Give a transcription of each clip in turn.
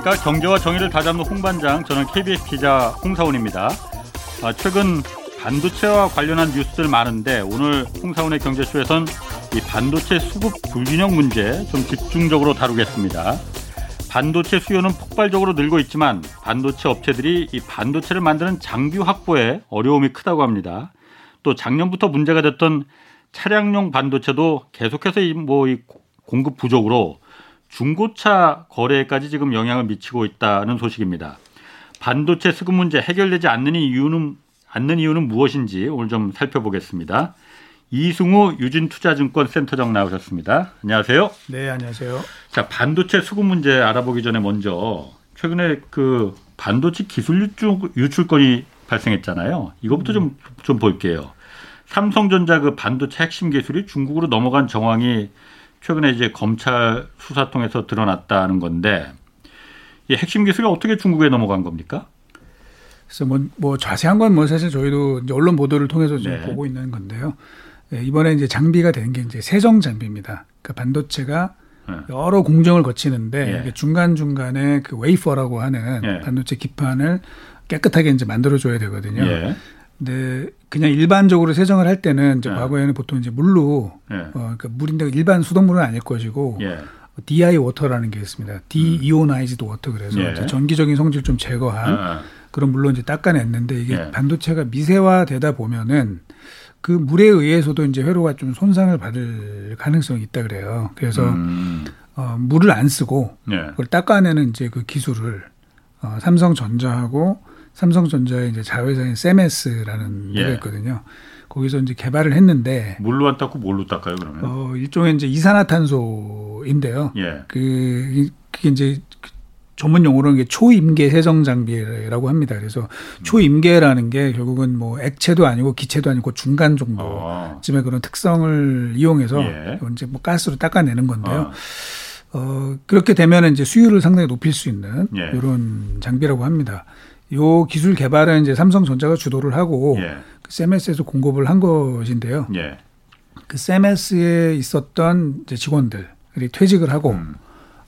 안녕하십니까. 경제와 정의를 다잡는 홍반장, 저는 KBS 기자 홍사원입니다. 아, 최근 반도체와 관련한 뉴스들 많은데 오늘 홍사원의 경제쇼에선 이 반도체 수급 불균형 문제 좀 집중적으로 다루겠습니다. 반도체 수요는 폭발적으로 늘고 있지만 반도체 업체들이 이 반도체를 만드는 장비 확보에 어려움이 크다고 합니다. 또 작년부터 문제가 됐던 차량용 반도체도 계속해서 뭐이 공급 부족으로 중고차 거래까지 지금 영향을 미치고 있다는 소식입니다. 반도체 수급 문제 해결되지 않는 이유는 않는 이유는 무엇인지 오늘 좀 살펴보겠습니다. 이승우 유진투자증권 센터장 나오셨습니다. 안녕하세요. 네, 안녕하세요. 자, 반도체 수급 문제 알아보기 전에 먼저 최근에 그 반도체 기술 유출, 유출건이 발생했잖아요. 이것부터 좀, 좀 볼게요. 삼성전자 그 반도체 핵심 기술이 중국으로 넘어간 정황이 최근에 이제 검찰 수사 통해서 드러났다는 건데 이 핵심 기술이 어떻게 중국에 넘어간 겁니까? 그래서 뭐, 뭐 자세한 건 뭐 사실 저희도 언론 보도를 통해서 지금 네. 보고 있는 건데요. 네, 이번에 이제 장비가 된 게 이제 세정 장비입니다. 그러니까 반도체가 네. 여러 공정을 거치는데 예. 중간 중간에 그 웨이퍼라고 하는 예. 반도체 기판을 깨끗하게 이제 만들어줘야 되거든요. 예. 근데 그냥 일반적으로 세정을 할 때는 이제 예. 과거에는 보통 이제 물로 예. 어 그러니까 물인데 일반 수돗물은 아닐 것이고 예. DI 워터라는 게 있습니다. deionized water 그래서 예. 전기적인 성질 좀 제거한 아. 그런 물로 이제 닦아냈는데 이게 예. 반도체가 미세화되다 보면은 그 물에 의해서도 이제 회로가 좀 손상을 받을 가능성이 있다 그래요. 그래서 음. 어, 물을 안 쓰고 예. 그걸 닦아내는 이제 그 기술을 어, 삼성전자하고 삼성전자의 이제 자회사인 세메스라는 예. 데가 있거든요. 거기서 이제 개발을 했는데 물로 안 닦고 뭘로 닦아요 그러면? 어 일종의 이제 이산화탄소인데요. 예. 그 그게 이제 전문 용어로는 게 초임계 세정 장비라고 합니다. 그래서 음. 초임계라는 게 결국은 뭐 액체도 아니고 기체도 아니고 중간 정도쯤의 어. 그런 특성을 이용해서 예. 이제 뭐 가스로 닦아내는 건데요. 어. 어 그렇게 되면 이제 수율을 상당히 높일 수 있는 예. 이런 장비라고 합니다. 요 기술 개발은 이제 삼성전자가 주도를 하고 예. 그 세메스에서 공급을 한 것인데요. 예. 그 세메스에 있었던 이제 직원들이 퇴직을 하고 음.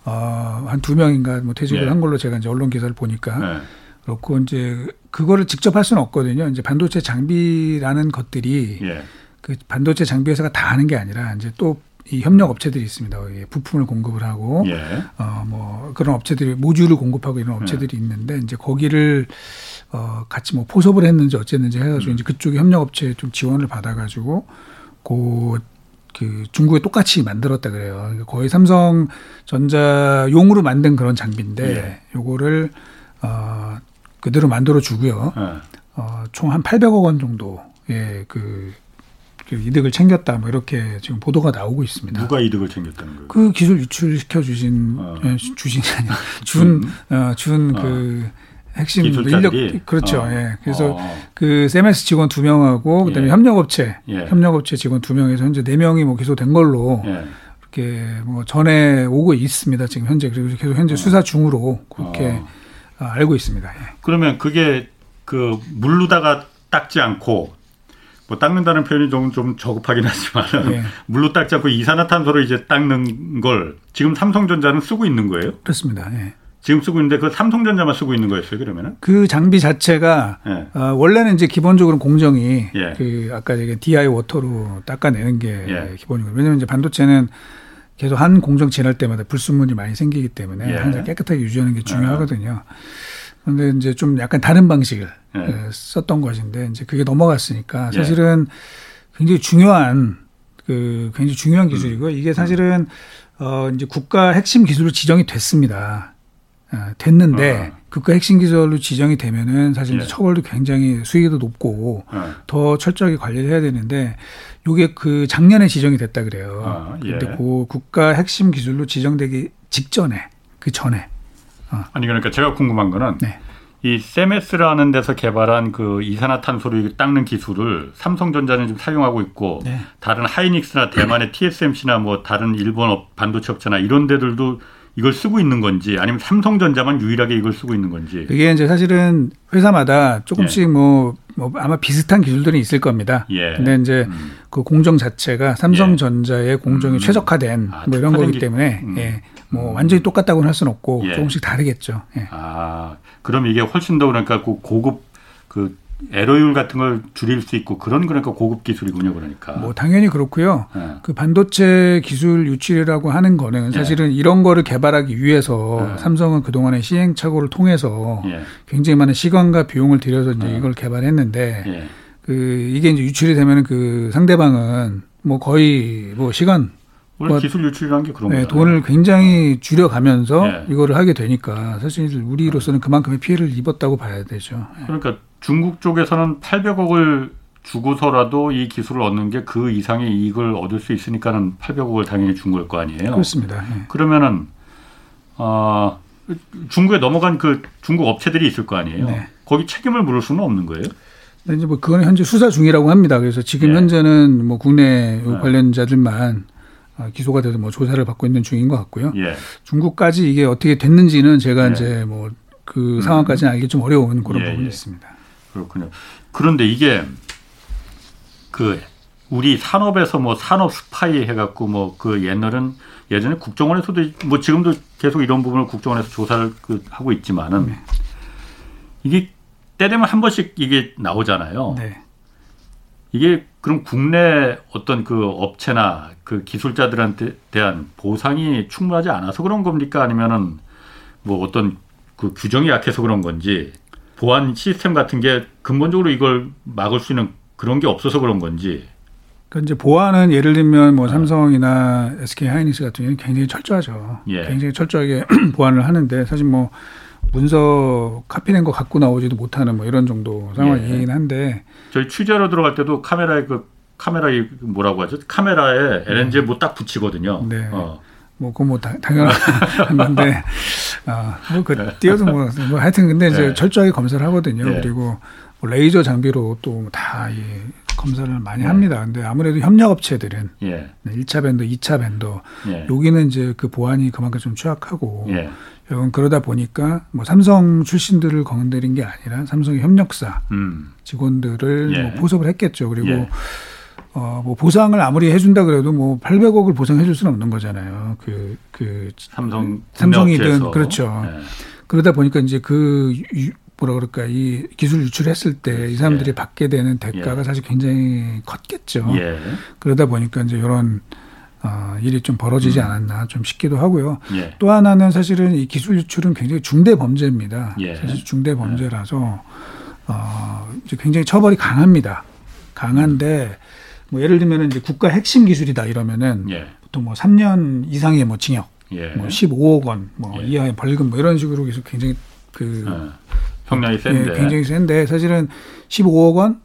어, 한 두 명인가 뭐 퇴직을 예. 한 걸로 제가 이제 언론 기사를 보니까 네. 그렇고 이제 그거를 직접 할 수는 없거든요. 이제 반도체 장비라는 것들이 예. 그 반도체 장비 회사가 다 하는 게 아니라 이제 또 이 협력 업체들이 있습니다. 부품을 공급을 하고 예. 어뭐 그런 업체들이 모듈을 공급하고 이런 업체들이 예. 있는데 이제 거기를 어 같이 뭐 포섭을 했는지 어쨌는지 해가지고 음. 이제 그쪽에 협력 업체에 좀 지원을 받아가지고 그, 그 중국에 똑같이 만들었다 그래요. 그러니까 거의 삼성전자 용으로 만든 그런 장비인데 예. 요거를 어 그대로 만들어 주고요. 예. 어총 한 800억 원 정도의 그 이득을 챙겼다 뭐 이렇게 지금 보도가 나오고 있습니다. 누가 이득을 챙겼다는 거예요? 그 기술 유출시켜 주신 어. 예, 주신 아니 준준그 그 핵심 인력 그렇죠. 어. 예. 그래서 어. 그 세메스 직원 두 명하고 그다음에 예. 협력업체 예. 협력업체 직원 두 명에서 현재 네 명이 뭐 기소된 걸로 예. 이렇게 뭐 전에 오고 있습니다. 지금 현재 그리고 계속 현재 어. 수사 중으로 그렇게 어. 알고 있습니다. 예. 그러면 그게 그 물로다가 닦지 않고 뭐 닦는다는 표현이 좀, 좀 저급하긴 하지만 예. 물로 닦지 않고 이산화탄소로 이제 닦는 걸 지금 삼성전자는 쓰고 있는 거예요? 그렇습니다. 예. 지금 쓰고 있는데 그 삼성전자만 쓰고 있는 거였어요 그러면은? 그 장비 자체가 예. 어, 원래는 이제 기본적으로 공정이 예. 그 아까 얘기 DI 워터로 닦아내는 게 예. 기본이고 왜냐하면 이제 반도체는 계속 한 공정 지날 때마다 불순물이 많이 생기기 때문에 예. 항상 깨끗하게 유지하는 게 중요하거든요. 그런데 이제 좀 약간 다른 방식을 네. 썼던 것인데 이제 그게 넘어갔으니까 예. 사실은 굉장히 중요한 그 굉장히 중요한 기술이고 이게 음. 사실은 어 이제 국가 핵심 기술로 지정이 됐습니다. 아, 됐는데 어. 국가 핵심 기술로 지정이 되면은 사실 예. 처벌도 굉장히 수위도 높고 어. 더 철저하게 관리를 해야 되는데 요게 그 작년에 지정이 됐다 그래요. 어, 예. 근데 그 국가 핵심 기술로 지정되기 직전에 그 전에 어. 아니 그러니까 제가 궁금한 거는 네. 이 세메스라는 데서 개발한 그 이산화탄소를 닦는 기술을 삼성전자는 좀 사용하고 있고 네. 다른 하이닉스나 대만의 TSMC나 뭐 다른 일본 반도체 업체나 이런 데들도 이걸 쓰고 있는 건지 아니면 삼성전자만 유일하게 이걸 쓰고 있는 건지. 그게 이제 사실은 회사마다 조금씩 예. 뭐, 뭐 아마 비슷한 기술들이 있을 겁니다. 예. 근데 이제 음. 그 공정 자체가 삼성전자의 예. 공정이 음. 최적화된 아, 뭐 이런 거기 때문에 음. 예. 뭐 음. 완전히 똑같다고는 할 수는 없고 예. 조금씩 다르겠죠. 예. 아, 그럼 이게 훨씬 더 그러니까 그 고급 그 에러율 같은 걸 줄일 수 있고 그런 그러니까 고급 기술이군요, 그러니까. 뭐 당연히 그렇고요. 네. 그 반도체 기술 유출이라고 하는 거는 예. 사실은 네. 이런 거를 개발하기 위해서 네. 삼성은 그동안의 시행착오를 통해서 굉장히 많은 시간과 비용을 들여서 이제 이걸 개발했는데 그 이게 이제 유출이 되면은 그 상대방은 뭐 거의 뭐 시간 원래 뭐 기술 유출이라는 게 그런 거예요. 네, 돈을 굉장히 줄여가면서 네. 이거를 하게 되니까 사실 우리로서는 그만큼의 피해를 입었다고 봐야 되죠. 그러니까 중국 쪽에서는 800억을 주고서라도 이 기술을 얻는 게 그 이상의 이익을 얻을 수 있으니까는 800억을 당연히 준 걸 거 아니에요. 그렇습니다. 네. 그러면은 어, 중국에 넘어간 그 중국 업체들이 있을 거 아니에요. 네. 거기 책임을 물을 수는 없는 거예요. 네, 이제 뭐 그거는 현재 수사 중이라고 합니다. 그래서 지금 네. 현재는 뭐 국내 네. 관련자들만 어, 기소가 돼서 뭐 조사를 받고 있는 중인 것 같고요. 예. 중국까지 이게 어떻게 됐는지는 제가 예. 이제 뭐그 상황까지는 알기 좀 어려운 그런 예, 부분이 예. 있습니다. 그렇군요. 그런데 이게 그 우리 산업에서 뭐 산업 스파이 해갖고 뭐 그 옛날은 예전에 국정원에서도 뭐 지금도 계속 이런 부분을 국정원에서 조사를 그 하고 있지만은 네. 이게 때 되면 한 번씩 이게 나오잖아요. 네. 이게 그럼 국내 어떤 그 업체나 그 기술자들한테 대한 보상이 충분하지 않아서 그런 겁니까? 아니면은 뭐 어떤 그 규정이 약해서 그런 건지 보안 시스템 같은 게 근본적으로 이걸 막을 수 있는 그런 게 없어서 그런 건지. 그 이제 보안은 예를 들면 뭐 아. 삼성이나 SK 하이닉스 같은 경우는 굉장히 철저하죠. 예. 굉장히 철저하게 보안을 하는데 사실 뭐 문서 카피된 거 갖고 나오지도 못하는 뭐 이런 정도 상황이긴 예. 한데 저희 취재로 들어갈 때도 카메라에 그 카메라에 뭐라고 하죠? 카메라에 LNG 네. 뭐딱 붙이거든요. 네. 어. 뭐, 그뭐 당연한 건데, 아, 뭐, 그, 네. 띄어도 뭐, 뭐, 하여튼 근데 이제 네. 철저하게 검사를 하거든요. 네. 그리고 뭐 레이저 장비로 또 다이 검사를 많이 네. 합니다. 근데 아무래도 협력업체들은 예. 1차 밴더, 2차 밴더, 예. 여기는 이제 그 보안이 그만큼 좀 취약하고, 예. 여건 그러다 보니까 뭐 삼성 출신들을 건드린 게 아니라 삼성의 협력사 음. 직원들을 예. 뭐 포섭을 했겠죠. 그리고 예. 어, 뭐 보상을 아무리 해준다 그래도 뭐 800억을 보상해 줄 수는 없는 거잖아요. 그, 그. 삼성, 삼성이든 그렇죠. 네. 그러다 보니까 이제 그 뭐라 그럴까 이 기술 유출했을 때 이 사람들이 예. 받게 되는 대가가 예. 사실 굉장히 컸겠죠. 예. 그러다 보니까 이제 이런 어, 일이 좀 벌어지지 음. 않았나 좀 싶기도 하고요. 예. 또 하나는 사실은 이 기술 유출은 굉장히 중대 범죄입니다. 예. 사실 중대 범죄라서 어, 이제 굉장히 처벌이 강합니다. 강한데 음. 뭐 예를 들면 이제 국가 핵심 기술이다 이러면은 예. 보통 뭐 3년 이상의 뭐 징역, 예. 뭐 15억 원, 뭐 예. 이하의 벌금 뭐 이런 식으로 계속 굉장히 그 어, 형량이 센데 예, 굉장히 센데 사실은 15억 원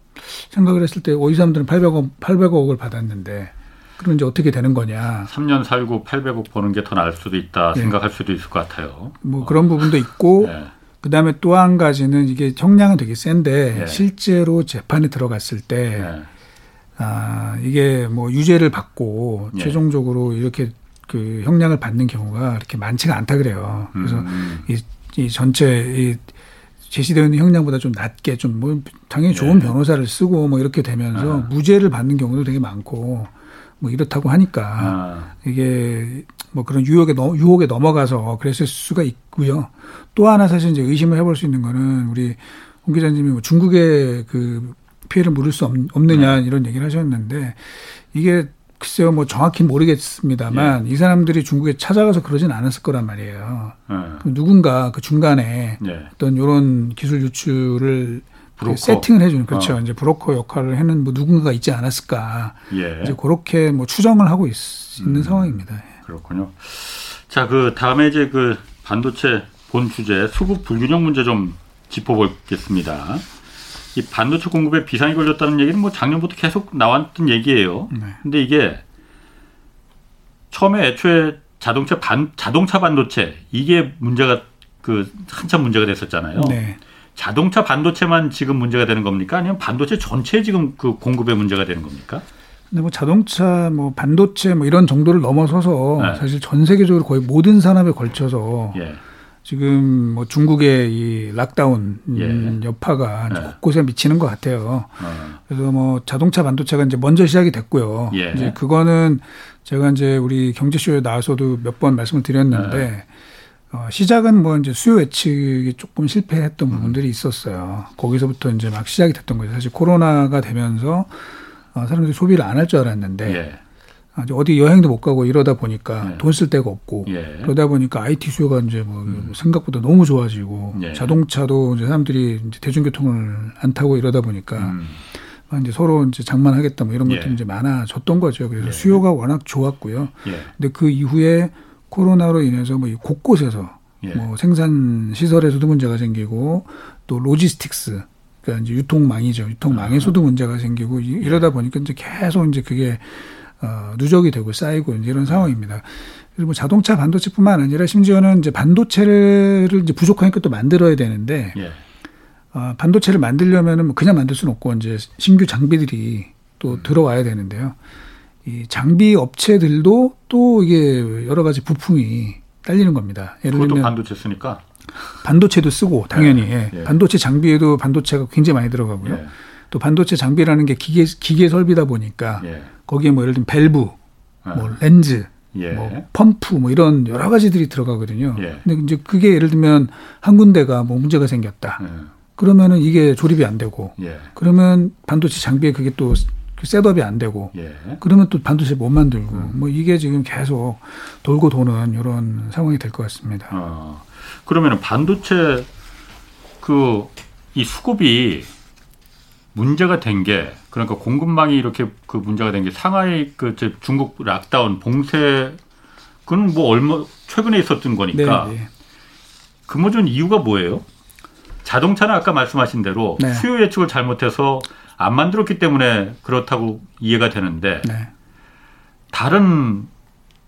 생각을 했을 때이 사람들은 800억 800억을 받았는데 그럼 이제 어떻게 되는 거냐? 3년 살고 800억 버는 게 더 나을 수도 있다 예. 생각할 수도 있을 것 같아요. 뭐 어. 그런 부분도 있고 예. 그다음에 또 한 가지는 이게 형량은 되게 센데 예. 실제로 재판에 들어갔을 때 예. 아, 이게 뭐 유죄를 받고 예. 최종적으로 이렇게 그 형량을 받는 경우가 그렇게 많지가 않다 그래요. 그래서 음. 이, 이 전체 이 제시되어 있는 형량보다 좀 낮게 좀 뭐 당연히 좋은 예. 변호사를 쓰고 뭐 이렇게 되면서 아. 무죄를 받는 경우도 되게 많고 뭐 이렇다고 하니까 아. 이게 뭐 그런 유혹에 넘, 유혹에 넘어가서 그랬을 수가 있고요. 또 하나 사실 이제 의심을 해볼 수 있는 거는 우리 홍 기자님이 뭐 중국의 그 피해를 물을 수 없, 느냐 네. 이런 얘기를 하셨는데 이게 글쎄요 뭐 정확히 모르겠습니다만 예. 이 사람들이 중국에 찾아가서 그러진 않았을 거란 말이에요. 예. 그럼 누군가 그 중간에 예. 어떤 이런 기술 유출을 브로커. 세팅을 해주는 그렇죠. 어. 이제 브로커 역할을 하는 뭐 누군가가 있지 않았을까. 예. 이제 그렇게 뭐 추정을 하고 있, 는 음. 상황입니다. 예. 그렇군요. 자, 그 다음에 이제 그 반도체 본 주제 수급 불균형 문제 좀 짚어보겠습니다. 이 반도체 공급에 비상이 걸렸다는 얘기는 뭐 작년부터 계속 나왔던 얘기예요. 네. 근데 이게 처음에 애초에 자동차 반 자동차 반도체 이게 문제가 그 한참 문제가 됐었잖아요. 네. 자동차 반도체만 지금 문제가 되는 겁니까? 아니면 반도체 전체 지금 그 공급에 문제가 되는 겁니까? 근데 뭐 자동차, 뭐 반도체 뭐 이런 정도를 넘어서서 네. 사실 전 세계적으로 거의 모든 산업에 걸쳐서 예. 지금 뭐 중국의 이 락다운 예. 여파가 예. 곳곳에 미치는 것 같아요. 어. 그래서 뭐 자동차 반도체가 이제 먼저 시작이 됐고요. 예. 이제 그거는 제가 이제 우리 경제쇼에 나와서도 몇 번 말씀을 드렸는데 예. 어, 시작은 뭐 이제 수요 예측이 조금 실패했던 음. 부분들이 있었어요. 거기서부터 이제 막 시작이 됐던 거죠. 사실 코로나가 되면서 어, 사람들이 소비를 안 할 줄 알았는데 예. 어디 여행도 못 가고 이러다 보니까 예. 돈쓸 데가 없고 예. 그러다 보니까 IT 수요가 이제 뭐 음. 생각보다 너무 좋아지고 예. 자동차도 이제 사람들이 이제 대중교통을 안 타고 이러다 보니까 음. 이제 서로 이제 장만하겠다 뭐 이런 것들이 예. 이제 많아졌던 거죠. 그래서 예. 수요가 워낙 좋았고요. 예. 근데 그 이후에 코로나로 인해서 뭐 곳곳에서 뭐 생산 시설에서도 문제가 생기고 또 로지스틱스 그러니까 이제 유통망이죠. 유통망에서도 아. 문제가 생기고 이러다 보니까 이제 계속 이제 그게 어, 누적이 되고 쌓이고 이런 상황입니다. 그리고 뭐 자동차 반도체뿐만 아니라 심지어는 이제 반도체를 이제 부족하니까 또 만들어야 되는데 예. 어, 반도체를 만들려면은 뭐 그냥 만들 수는 없고 이제 신규 장비들이 또 음. 들어와야 되는데요. 이 장비 업체들도 또 이게 여러 가지 부품이 딸리는 겁니다. 예를 들면 반도체 쓰니까 반도체도 쓰고 당연히 예. 예. 반도체 장비에도 반도체가 굉장히 많이 들어가고요. 예. 또 반도체 장비라는 게 기계 기계 설비다 보니까 예. 거기에 뭐 예를 들면 밸브, 아. 뭐 렌즈, 예. 뭐 펌프 뭐 이런 여러 가지들이 들어가거든요. 예. 근데 이제 그게 예를 들면 한 군데가 뭐 문제가 생겼다. 예. 그러면은 이게 조립이 안 되고 예. 그러면 반도체 장비에 그게 또 setup이 안 되고 예. 그러면 또 반도체 못 만들고 음. 뭐 이게 지금 계속 돌고 도는 이런 상황이 될 것 같습니다. 어. 그러면은 반도체 그 이 수급이 문제가 된 게 그러니까 공급망이 이렇게 그 문제가 된 게 상하이 그 중국 락다운 봉쇄 그는 뭐 얼마 최근에 있었던 거니까 네, 네. 근본적인 이유가 뭐예요? 자동차는 아까 말씀하신 대로 네. 수요 예측을 잘못해서 안 만들었기 때문에 그렇다고 이해가 되는데 네. 다른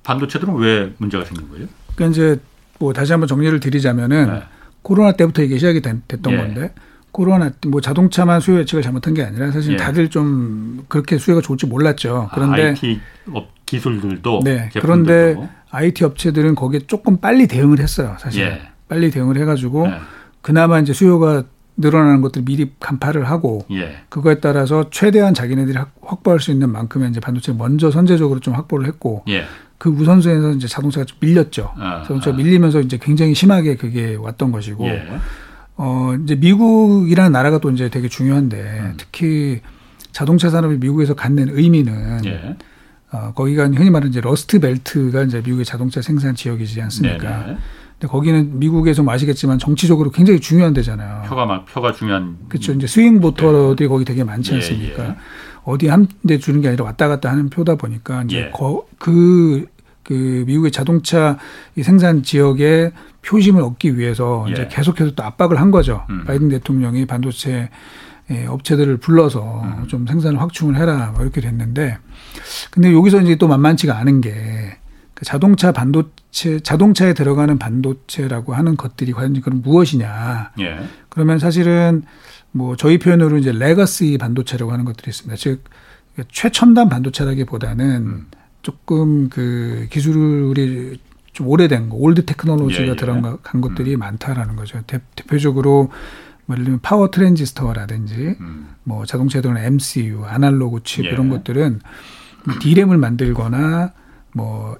반도체들은 왜 문제가 생긴 거예요? 그러니까 이제 뭐 다시 한번 정리를 드리자면은 네. 코로나 때부터 이게 시작이 된, 됐던 예. 건데 코로나 뭐 자동차만 수요 예측을 잘못한 게 아니라 사실 예. 다들 좀 그렇게 수요가 좋을지 몰랐죠. 그런데 아, IT 업 기술들도 네. 그런데 IT 업체들은 거기에 조금 빨리 대응을 했어요. 사실 예. 빨리 대응을 해가지고 예. 그나마 이제 수요가 늘어나는 것들 미리 간파를 하고 예. 그거에 따라서 최대한 자기네들이 확보할 수 있는 만큼의 이제 반도체 먼저 선제적으로 좀 확보를 했고 예. 그 우선순위에서 이제 자동차가 좀 밀렸죠. 아, 자동차가 아. 밀리면서 이제 굉장히 심하게 그게 왔던 것이고 예. 어 이제 미국이라는 나라가 또 이제 되게 중요한데 음. 특히 자동차 산업이 미국에서 갖는 의미는 예. 어 거기가 흔히 말하는 이제 Rust Belt가 이제 미국의 자동차 생산 지역이지 않습니까? 네네. 근데 거기는 미국에서 뭐 아시겠지만 정치적으로 굉장히 중요한 데잖아요. 표가 표가 중요한. 그렇죠. 이제 스윙 보터들이 네. 거기 되게 많지 예, 않습니까? 예, 예. 어디 한 대 주는 게 아니라 왔다 갔다 하는 표다 보니까 이제 예. 거, 그, 그 미국의 자동차 이 생산 지역에 표심을 얻기 위해서 예. 이제 계속해서 또 압박을 한 거죠. 음. 바이든 대통령이 반도체 예, 업체들을 불러서 음. 좀 생산을 확충을 해라 뭐 이렇게 됐는데 근데 여기서 이제 또 만만치가 않은 게 그 자동차 반도체 자동차에 들어가는 반도체라고 하는 것들이 과연 그럼 무엇이냐? 예. 그러면 사실은 뭐 저희 표현으로 이제 legacy 반도체라고 하는 것들이 있습니다. 즉 최첨단 반도체라기보다는 음. 조금 그 기술이 좀 오래된 거, old technology가 예, 예. 들어간 것들이 음. 많다라는 거죠. 대, 표적으로 뭐 예를 들면 파워 트랜지스터라든지 음. 뭐 자동차에 들어는 MCU, 아날로그 칩 예. 이런 것들은 뭐 D램을 만들거나 뭐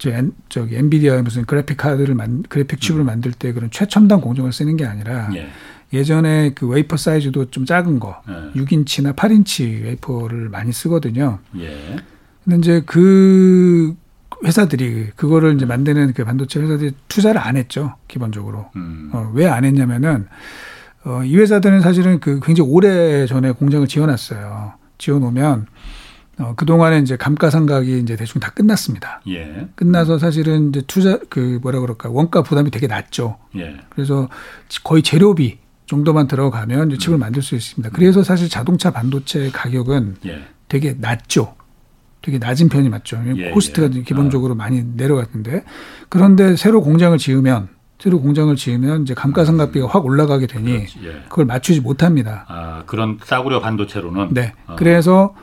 저, 저기 엔비디아 무슨 그래픽 카드를 만 그래픽 칩을 음. 만들 때 그런 최첨단 공정을 쓰는 게 아니라 예. 예전에 그 웨이퍼 사이즈도 좀 작은 거, 예. 6인치나 8인치 웨이퍼를 많이 쓰거든요. 예. 근데 이제 그 회사들이 그거를 이제 만드는 그 반도체 회사들이 투자를 안 했죠. 기본적으로. 음. 어, 왜 안 했냐면은 어, 이 회사들은 사실은 그 굉장히 오래 전에 공장을 지어놨어요. 지어놓으면 어, 그동안에 이제 감가상각이 이제 대충 다 끝났습니다. 예. 끝나서 사실은 이제 투자 그 뭐라 그럴까 원가 부담이 되게 낮죠. 예. 그래서 거의 재료비 정도만 들어가면 칩을 음. 만들 수 있습니다. 그래서 사실 자동차 반도체 가격은 예. 되게 낮죠. 되게 낮은 편이 맞죠. 예, 코스트가 예. 기본적으로 아. 많이 내려갔는데 그런데 새로 공장을 지으면 새로 공장을 지으면 이제 감가상각비가 음. 확 올라가게 되니 예. 그걸 맞추지 못합니다. 아 그런 싸구려 반도체로는 네. 어. 그래서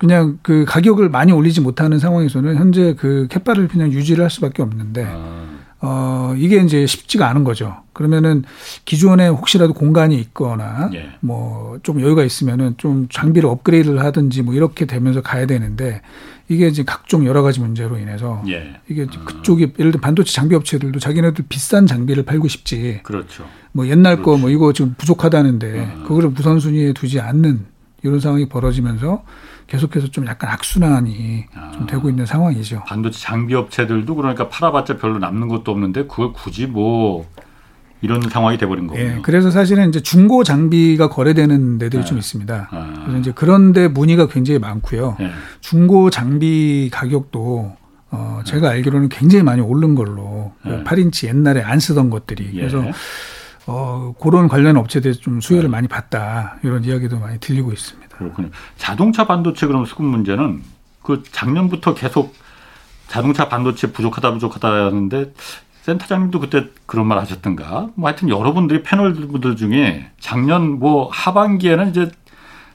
그냥 그 가격을 많이 올리지 못하는 상황에서는 현재 그 캣바를 그냥 유지를 할 수밖에 없는데 아. 어 이게 이제 쉽지가 않은 거죠. 그러면은 기존에 혹시라도 공간이 있거나 예. 뭐좀 여유가 있으면은 좀 장비를 업그레이드를 하든지 뭐 이렇게 되면서 가야 되는데 이게 이제 각종 여러 가지 문제로 인해서 예. 이게 아. 그쪽이 예를 들어 반도체 장비 업체들도 자기네들 비싼 장비를 팔고 싶지. 그렇죠. 뭐 옛날 거 뭐 이거 지금 부족하다는데 음. 그거를 우선순위에 두지 않는 이런 상황이 벌어지면서 계속해서 좀 약간 악순환이 아, 좀 되고 있는 상황이죠. 반도체 장비 업체들도 그러니까 팔아봤자 별로 남는 것도 없는데 그걸 굳이 뭐 이런 상황이 돼버린 거군요. 예, 그래서 사실은 이제 중고 장비가 거래되는 데들이 네. 좀 있습니다. 아. 그래서 이제 그런데 문의가 굉장히 많고요. 네. 중고 장비 가격도 어 제가 알기로는 굉장히 많이 오른 걸로 네. 8인치 옛날에 안 쓰던 것들이 예. 그래서 어 그런 관련 업체들 좀 수혜를 네. 많이 봤다 이런 이야기도 많이 들리고 있습니다. 그렇군요. 자동차 반도체 그럼 수급 문제는 그 작년부터 계속 자동차 반도체 부족하다 부족하다 하는데 센터장님도 그때 그런 말 하셨던가. 뭐 하여튼 여러분들이 패널 분들 중에 작년 뭐 하반기에는 이제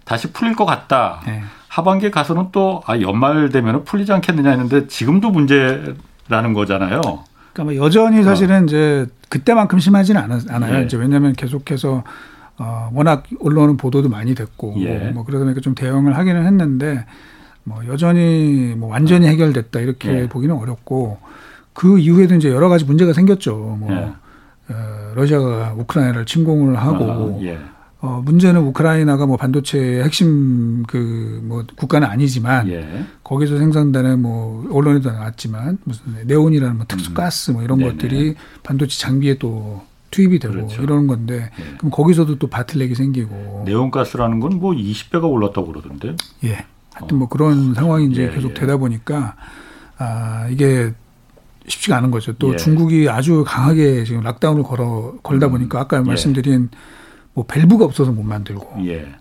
다시 풀릴 것 같다. 네. 하반기에 가서는 또 아, 연말 되면 풀리지 않겠느냐 했는데 지금도 문제라는 거잖아요. 그러니까 뭐 여전히 사실은 어. 이제 그때만큼 심하지는 않아요. 예. 이제 왜냐하면 계속해서 어, 워낙 언론은 보도도 많이 됐고 예. 뭐 그러다 보니까 좀 대응을 하기는 했는데 뭐 여전히 뭐 완전히 해결됐다 이렇게 예. 보기는 어렵고 그 이후에도 이제 여러 가지 문제가 생겼죠. 뭐 예. 어, 러시아가 우크라이나를 침공을 하고 아, 예. 어, 문제는 우크라이나가 뭐 반도체의 핵심 그 뭐 국가는 아니지만 예. 거기서 생산되는 뭐 언론에도 나왔지만 무슨 네온이라는 뭐 특수 가스 뭐 이런 음. 것들이 반도체 장비에 또 투입이 되고 그렇죠. 이러는 건데 예. 그럼 거기서도 또 바틀렉이 생기고 네온가스라는 건 뭐 20배가 올랐다고 그러던데. 예. 하여튼 뭐 그런 상황이 이제 예, 계속 예. 되다 보니까 아 이게 쉽지가 않은 거죠. 또 예. 중국이 아주 강하게 지금 락다운을 걸어 걸다 음. 보니까 아까 예. 말씀드린 뭐 밸브가 없어서 못 만들고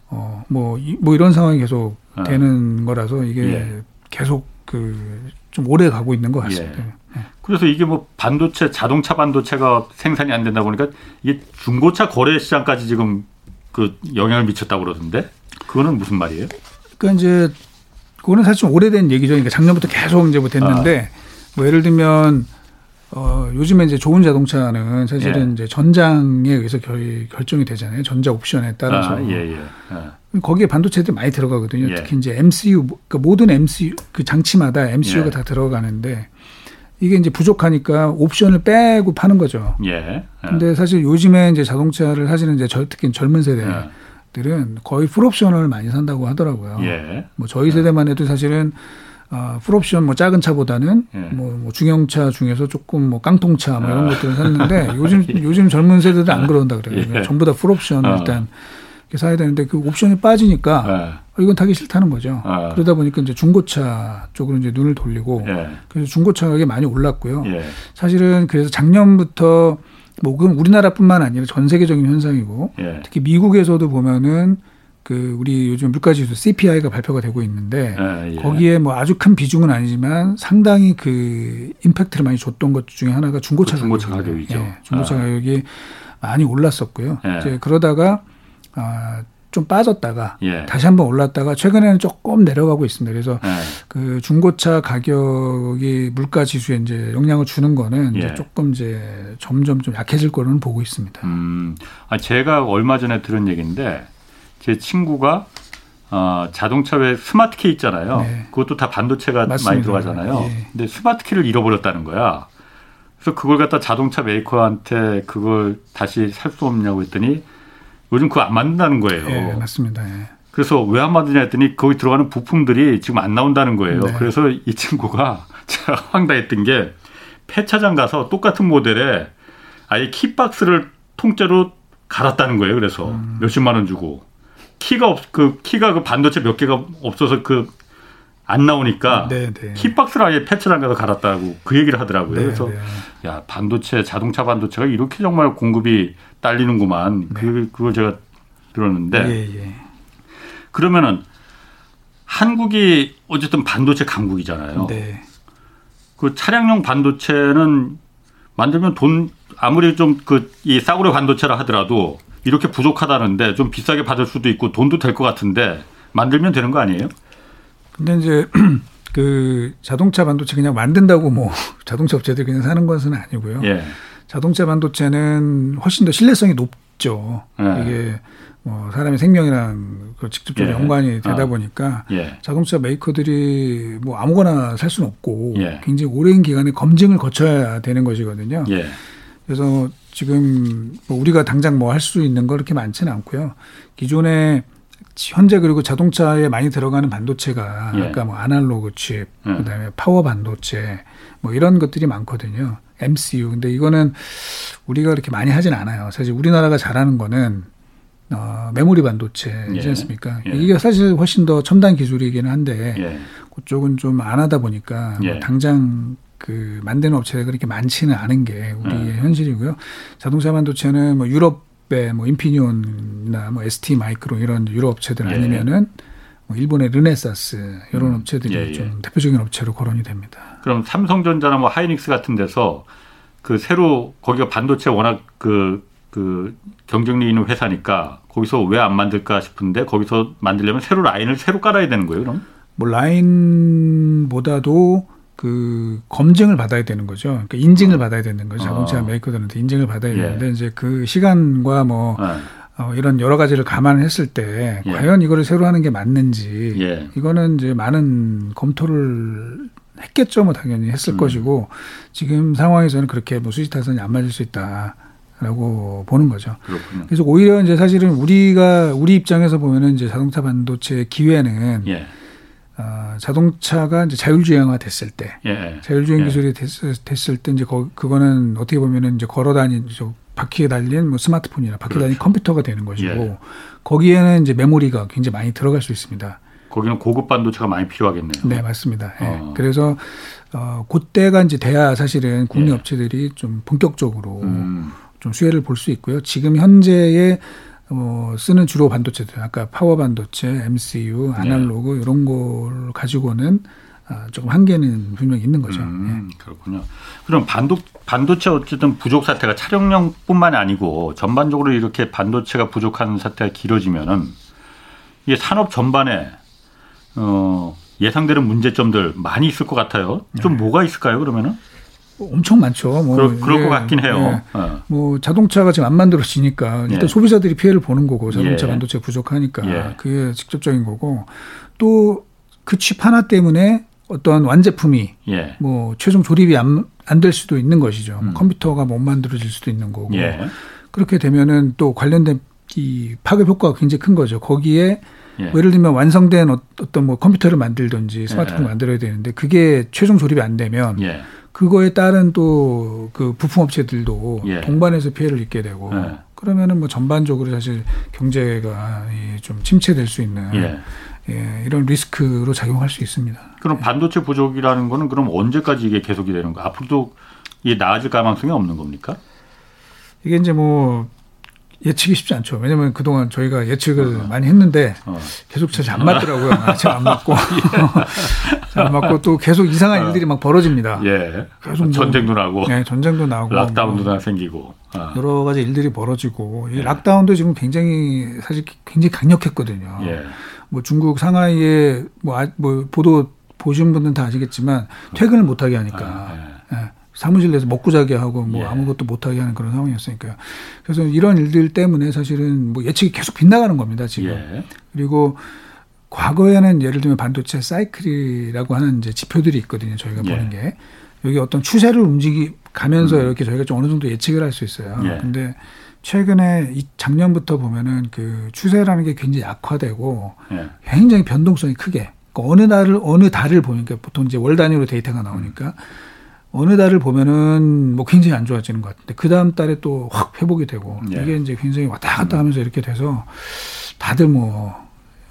어뭐뭐 뭐 이런 상황이 계속 아. 되는 거라서 이게 계속 그 좀 오래 가고 있는 것 같습니다. 그래서 이게 뭐 반도체, 자동차 반도체가 생산이 안 된다 보니까 이게 중고차 거래 시장까지 지금 그 영향을 미쳤다고 그러던데 그거는 무슨 말이에요? 그러니까 이제 그거는 사실 좀 오래된 얘기죠. 그러니까 작년부터 계속 이제 뭐 됐는데 아. 뭐 예를 들면 어 요즘에 이제 좋은 자동차는 사실은 예. 이제 전장에 의해서 결, 결정이 되잖아요. 전자 옵션에 따라서. 아, 예, 예. 아. 거기에 반도체들이 많이 들어가거든요. 예. 특히 이제 MCU, 그러니까 모든 MCU 그 장치마다 MCU가 예. 다 들어가는데 이게 이제 부족하니까 옵션을 빼고 파는 거죠. 예. 예. 근데 사실 요즘에 이제 자동차를 사실은 이제 특히 젊은 세대들은 거의 풀옵션을 많이 산다고 하더라고요. 예. 뭐 저희 세대만 해도 사실은 아, 풀옵션 뭐 작은 차보다는 예. 뭐, 뭐 중형차 중에서 조금 뭐 깡통차 뭐 이런 아. 것들을 샀는데 요즘 요즘 젊은 세대들 안 그런다 그래요. 예. 전부 다 풀옵션 을 어. 일단 사야 되는데 그 옵션이 빠지니까 예. 이건 타기 싫다는 거죠. 아. 그러다 보니까 이제 중고차 쪽으로 이제 눈을 돌리고 예. 그래서 중고차 가격이 많이 올랐고요. 예. 사실은 그래서 작년부터 뭐 그건 우리나라뿐만 아니라 전 세계적인 현상이고 예. 특히 미국에서도 보면은 그 우리 요즘 물가지수 CPI가 발표가 되고 있는데 아, 예. 거기에 뭐 아주 큰 비중은 아니지만 상당히 그 임팩트를 많이 줬던 것 중에 하나가 중고차, 그 중고차 가격이죠. 예, 중고차 아. 가격이 많이 올랐었고요. 예. 이제 그러다가 아, 좀 빠졌다가 예. 다시 한번 올랐다가 최근에는 조금 내려가고 있습니다. 그래서 예. 그 중고차 가격이 물가 지수에 이제 영향을 주는 거는 예. 이제 조금 이제 점점 좀 약해질 거로는 보고 있습니다. 음, 아, 제가 얼마 전에 들은 얘기인데 제 친구가 어, 자동차 왜 스마트 키 있잖아요. 네. 그것도 다 반도체가 맞습니다. 많이 들어가잖아요. 예. 근데 스마트 키를 잃어버렸다는 거야. 그래서 그걸 갖다 자동차 메이커한테 그걸 다시 살 수 없냐고 했더니 요즘 그거 안 만든다는 거예요. 예, 맞습니다. 예. 그래서 왜 안 만드냐 했더니 거기 들어가는 부품들이 지금 안 나온다는 거예요. 네. 그래서 이 친구가 제가 황당했던 게 폐차장 가서 똑같은 모델에 아예 키박스를 통째로 갈았다는 거예요. 그래서 음. 몇십만 원 주고 키가 없 그 키가 그 반도체 몇 개가 없어서 그 안 나오니까 네, 네. 키박스를 아예 폐차장 가서 갈았다고 그 얘기를 하더라고요. 네, 그래서 네. 야 반도체 자동차 반도체가 이렇게 정말 공급이 딸리는구만. 네. 그 그걸 제가 들었는데 예, 예. 그러면은 한국이 어쨌든 반도체 강국이잖아요. 네. 그 차량용 반도체는 만들면 돈 아무리 좀 그 이 싸구려 반도체라 하더라도 이렇게 부족하다는데 좀 비싸게 받을 수도 있고 돈도 될 것 같은데 만들면 되는 거 아니에요? 근데 이제 그 자동차 반도체 그냥 만든다고 뭐 자동차 업체들이 그냥 사는 것은 아니고요. 예. 자동차 반도체는 훨씬 더 신뢰성이 높죠. 예. 이게 뭐 사람의 생명이랑 그 직접적으로 예. 연관이 되다 아. 보니까 예. 자동차 메이커들이 뭐 아무거나 살 수는 없고 예. 굉장히 오랜 기간에 검증을 거쳐야 되는 것이거든요. 예. 그래서 지금 뭐 우리가 당장 뭐 할 수 있는 거 그렇게 많지는 않고요. 기존에 현재 그리고 자동차에 많이 들어가는 반도체가 예. 아까 뭐 아날로그 칩, 예. 그다음에 파워 반도체 뭐 이런 것들이 많거든요. MCU. 근데 이거는 우리가 그렇게 많이 하진 않아요. 사실 우리나라가 잘하는 거는 어, 메모리 반도체이지 예. 않습니까? 예. 이게 사실 훨씬 더 첨단 기술이기는 한데 예. 그쪽은 좀 안 하다 보니까 뭐 예. 당장 그 만드는 업체가 그렇게 많지는 않은 게 우리의 예. 현실이고요. 자동차 반도체는 뭐 유럽 뭐 인피니온이나 뭐 ST 마이크로 이런 유럽 업체들 예. 아니면은 뭐 일본의 르네사스 이런 음. 업체들이 예, 예. 좀 대표적인 업체로 거론이 됩니다. 그럼 삼성전자나 뭐 하이닉스 같은 데서 그 새로 거기가 반도체 워낙 그, 그 경쟁력 있는 회사니까 거기서 왜 안 만들까 싶은데 거기서 만들려면 새로 라인을 새로 깔아야 되는 거예요, 그럼? 뭐 라인보다도 그 검증을 받아야 되는 거죠. 그러니까 인증을 어. 받아야 되는 거죠. 자동차 어. 메이커들한테 인증을 받아야 예. 되는데 이제 그 시간과 뭐 네. 어, 이런 여러 가지를 감안했을 때 예. 과연 이거를 새로 하는 게 맞는지 예. 이거는 이제 많은 검토를 했겠죠. 뭐 당연히 했을 음. 것이고 지금 상황에서는 그렇게 뭐 수지 타선이 안 맞을 수 있다. 라고 보는 거죠. 그렇군요. 그래서 오히려 이제 사실은 우리가 우리 입장에서 보면은 이제 자동차 반도체 기회는 예. 어, 자동차가 이제 자율주행화 됐을 때, 예. 자율주행 예. 기술이 됐, 됐을 때 이제 거, 그거는 어떻게 보면은 이제 걸어다니는 바퀴에 달린 뭐 스마트폰이나 바퀴에 달린 그렇죠. 컴퓨터가 되는 것이고 예. 거기에는 이제 메모리가 굉장히 많이 들어갈 수 있습니다. 거기는 고급 반도체가 많이 필요하겠네요. 네, 맞습니다. 예. 어. 그래서 어 그때가 이제 돼야 사실은 국내 예. 업체들이 좀 본격적으로 음. 좀 수혜를 볼 수 있고요. 지금 현재의 어, 쓰는 주로 반도체들, 아까 파워 반도체, MCU, 네. 아날로그 네. 이런 걸 가지고는 아, 조금 한계는 분명히 있는 거죠. 음, 네. 그렇군요. 그럼 반도, 반도체 어쨌든 부족 사태가 차량용뿐만 아니고 전반적으로 이렇게 반도체가 부족한 사태가 길어지면은 이게 산업 전반에 어, 예상되는 문제점들 많이 있을 것 같아요. 좀 네. 뭐가 있을까요, 그러면은? 엄청 많죠. 뭐 그럴, 그럴 예, 것 같긴 해요. 예. 어. 뭐 자동차가 지금 안 만들어지니까 일단 예. 소비자들이 피해를 보는 거고 자동차 예. 반도체 부족하니까 예. 그게 직접적인 거고 또 그 칩 하나 때문에 어떤 완제품이 예. 뭐 최종 조립이 안 안 될 수도 있는 것이죠. 음. 컴퓨터가 못 만들어질 수도 있는 거고 그렇게 되면은 또 관련된 이 파급 효과가 굉장히 큰 거죠. 거기에 예. 뭐 예를 들면 완성된 어, 어떤 뭐 컴퓨터를 만들든지 스마트폰을 만들어야 되는데 그게 최종 조립이 안 되면 그거에 따른 또 그 부품업체들도 예. 동반해서 피해를 입게 되고 예. 그러면은 뭐 전반적으로 사실 경제가 좀 침체될 수 있는 예. 예, 이런 리스크로 작용할 수 있습니다. 그럼 반도체 부족이라는 거는 그럼 언제까지 이게 계속이 되는 거? 앞으로도 이게 나아질 가능성이 없는 겁니까? 이게 이제 뭐 예측이 쉽지 않죠. 왜냐하면 그동안 저희가 예측을 어. 많이 했는데 어. 계속 잘 안 맞더라고요. 잘안 맞고 잘 안 맞고 또 계속 이상한 어. 일들이 막 벌어집니다. 예. 계속 뭐 전쟁도 나고, 네, 전쟁도 나고, 락다운도 뭐 생기고 어. 여러 가지 일들이 벌어지고 이 예. 락다운도 지금 굉장히 사실 굉장히 강력했거든요. 예. 뭐 중국 상하이에 뭐, 아, 뭐 보도 보신 분들은 다 아시겠지만 퇴근을 못하게 하니까. 아, 예. 예. 사무실 내서 먹고 자게 하고 뭐 예. 아무것도 못하게 하는 그런 상황이었으니까요. 그래서 이런 일들 때문에 사실은 뭐 예측이 계속 빗나가는 겁니다 지금. 예. 그리고 과거에는 예를 들면 반도체 사이클이라고 하는 이제 지표들이 있거든요. 저희가 예. 보는 게 여기 어떤 추세를 움직이 가면서 음. 이렇게 저희가 좀 어느 정도 예측을 할 수 있어요. 예. 근데 최근에 이 작년부터 보면은 그 추세라는 게 굉장히 약화되고 예. 굉장히 변동성이 크게 그러니까 어느 날을 어느 달을 보니까 보통 이제 월 단위로 데이터가 나오니까 음. 어느 달을 보면은 뭐 굉장히 안 좋아지는 것 같은데 그 다음 달에 또 확 회복이 되고 예. 이게 이제 굉장히 왔다 갔다 하면서 이렇게 돼서 다들 뭐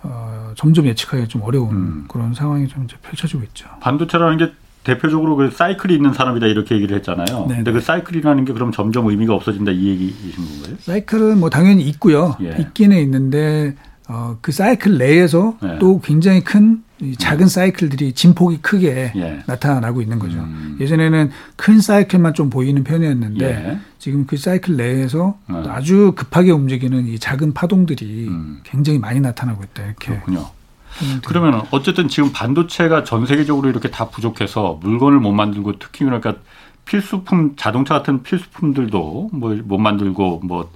어, 점점 예측하기 좀 어려운 음. 그런 상황이 좀 이제 펼쳐지고 있죠. 반도체라는 게 대표적으로 그 사이클이 있는 산업이다 이렇게 얘기를 했잖아요. 네. 근데 그 사이클이라는 게 그럼 점점 의미가 없어진다 이 얘기이신 건가요? 사이클은 뭐 당연히 있고요. 예. 있기는 있는데 어, 그 사이클 내에서 예. 또 굉장히 큰 작은 사이클들이 진폭이 크게 예. 나타나고 있는 거죠. 음. 예전에는 큰 사이클만 좀 보이는 편이었는데 예. 지금 그 사이클 내에서 어. 아주 급하게 움직이는 이 작은 파동들이 음. 굉장히 많이 나타나고 있다 이렇게. 그렇군요. 그러면 어쨌든 지금 반도체가 전 세계적으로 이렇게 다 부족해서 물건을 못 만들고 특히 그러니까 필수품 자동차 같은 필수품들도 뭐 못 만들고 뭐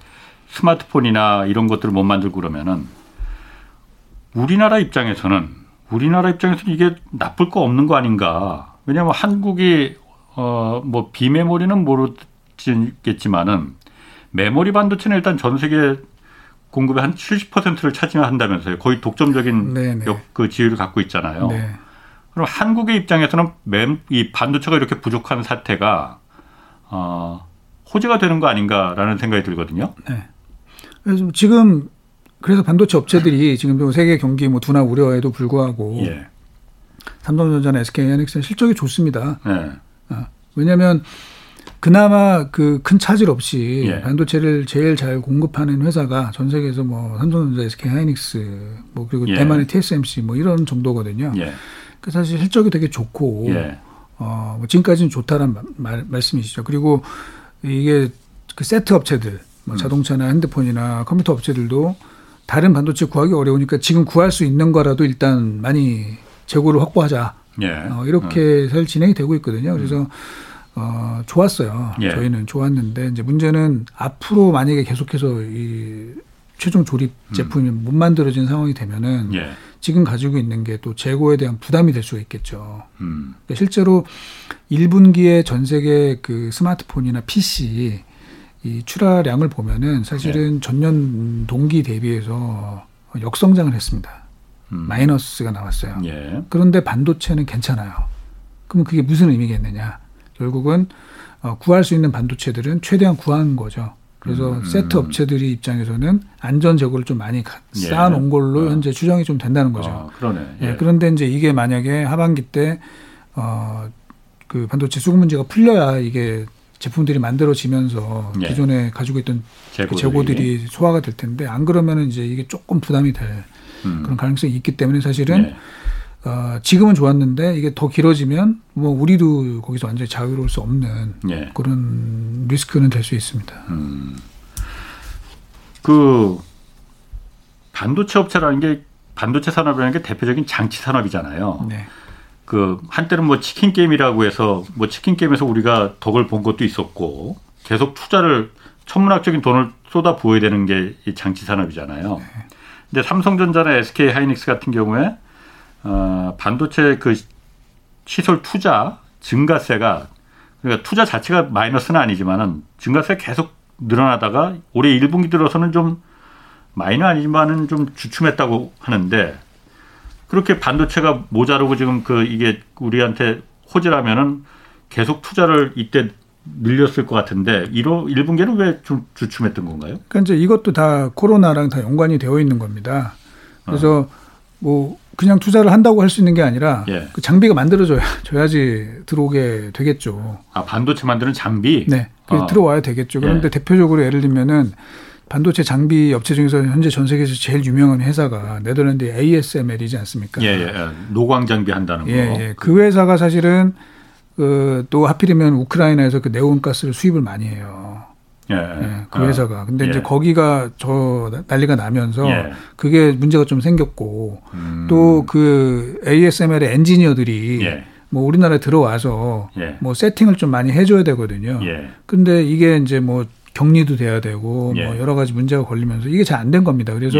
스마트폰이나 이런 것들을 못 만들고 그러면은 우리나라 입장에서는 우리나라 입장에서는 이게 나쁠 거 없는 거 아닌가. 왜냐하면 한국이 어 뭐 비메모리는 모르겠지만은 메모리 반도체는 일단 전 세계 공급의 한 70%를 차지한다면서요. 거의 독점적인 네네. 네. 그 지위를 갖고 있잖아요. 네. 그럼 한국의 입장에서는 이 반도체가 이렇게 부족한 사태가 어, 호재가 되는 거 아닌가라는 생각이 들거든요. 네. 지금 그래서 반도체 업체들이 지금 세계 경기 뭐 둔화 우려에도 불구하고 예. 삼성전자나 SK하이닉스는 실적이 좋습니다. 네. 어, 왜냐하면 그나마 그 큰 차질 없이 예. 반도체를 제일 잘 공급하는 회사가 전 세계에서 뭐 삼성전자, SK 하이닉스, 뭐 그리고 예. 대만의 TSMC 뭐 이런 정도거든요. 예. 그 사실 실적이 되게 좋고 예. 어, 뭐 지금까지는 좋다는 말, 말씀이시죠. 그리고 이게 그 세트 업체들, 뭐 음. 자동차나 핸드폰이나 컴퓨터 업체들도 다른 반도체 구하기 어려우니까 지금 구할 수 있는 거라도 일단 많이 재고를 확보하자. 예. 어, 이렇게 음. 잘 진행이 되고 있거든요. 그래서 음. 어, 좋았어요. 예. 저희는 좋았는데 이제 문제는 앞으로 만약에 계속해서 이 최종 조립 음. 제품이 음. 못 만들어진 상황이 되면은 예. 지금 가지고 있는 게 또 재고에 대한 부담이 될 수가 있겠죠. 음. 그러니까 실제로 1분기에 전 세계 그 스마트폰이나 PC 이 출하량을 보면은 사실은 예. 전년 동기 대비해서 역성장을 했습니다. 음. 마이너스가 나왔어요. 예. 그런데 반도체는 괜찮아요. 그러면 그게 무슨 의미겠느냐? 결국은 어, 구할 수 있는 반도체들은 최대한 구하는 거죠. 그래서 음, 음, 세트 업체들이 입장에서는 안전 재고를 좀 많이 예. 쌓아놓은 걸로 어. 현재 추정이 좀 된다는 거죠. 어, 그러네. 예. 예. 그런데 이제 이게 만약에 하반기 때 어, 그 반도체 수급 문제가 풀려야 이게 제품들이 만들어지면서 예. 기존에 가지고 있던 그 재고들이. 그 재고들이 소화가 될 텐데 안 그러면은 이제 이게 조금 부담이 될 음. 그런 가능성이 있기 때문에 사실은 예. 어, 지금은 좋았는데 이게 더 길어지면 뭐 우리도 거기서 완전히 자유로울 수 없는 예. 그런 리스크는 될 수 있습니다. 음. 그 반도체 업체라는 게 반도체 산업이라는 게 대표적인 장치 산업이잖아요. 네. 그 한때는 뭐 치킨 게임이라고 해서 뭐 치킨 게임에서 우리가 덕을 본 것도 있었고 계속 투자를 천문학적인 돈을 쏟아 부어야 되는 게 이 장치 산업이잖아요. 네. 근데 삼성전자나 SK 하이닉스 같은 경우에 어, 반도체 그 시설 투자 증가세가 그러니까 투자 자체가 마이너스는 아니지만은 증가세 계속 늘어나다가 올해 1분기 들어서는 좀 마이너 아니지만은 좀 주춤했다고 하는데 그렇게 반도체가 모자르고 지금 그 이게 우리한테 호재라면은 계속 투자를 이때 늘렸을 것 같은데 1호 1분기는 왜 좀 주춤했던 건가요? 그러니까 이제 이것도 다 코로나랑 다 연관이 되어 있는 겁니다. 그래서 어. 뭐 그냥 투자를 한다고 할 수 있는 게 아니라 예. 그 장비가 만들어져야 줘야지 들어오게 되겠죠. 아 반도체 만드는 장비? 네, 아. 들어와야 되겠죠. 그런데 예. 대표적으로 예를 들면은 반도체 장비 업체 중에서 현재 전 세계에서 제일 유명한 회사가 네덜란드 ASML이지 않습니까? 예, 예. 노광 장비 한다는 거. 예, 예. 그 회사가 사실은 그또 하필이면 우크라이나에서 그 네온 가스를 수입을 많이 해요. 예, 예, 그 아, 회사가. 근데 예. 이제 거기가 저 난리가 나면서 예. 그게 문제가 좀 생겼고 음. 또그 ASML의 엔지니어들이 예. 뭐 우리나라에 들어와서 예. 뭐 세팅을 좀 많이 해줘야 되거든요. 예. 근데 이게 이제 뭐 격리도 돼야 되고 뭐 여러 가지 문제가 걸리면서 이게 잘 안 된 겁니다. 그래서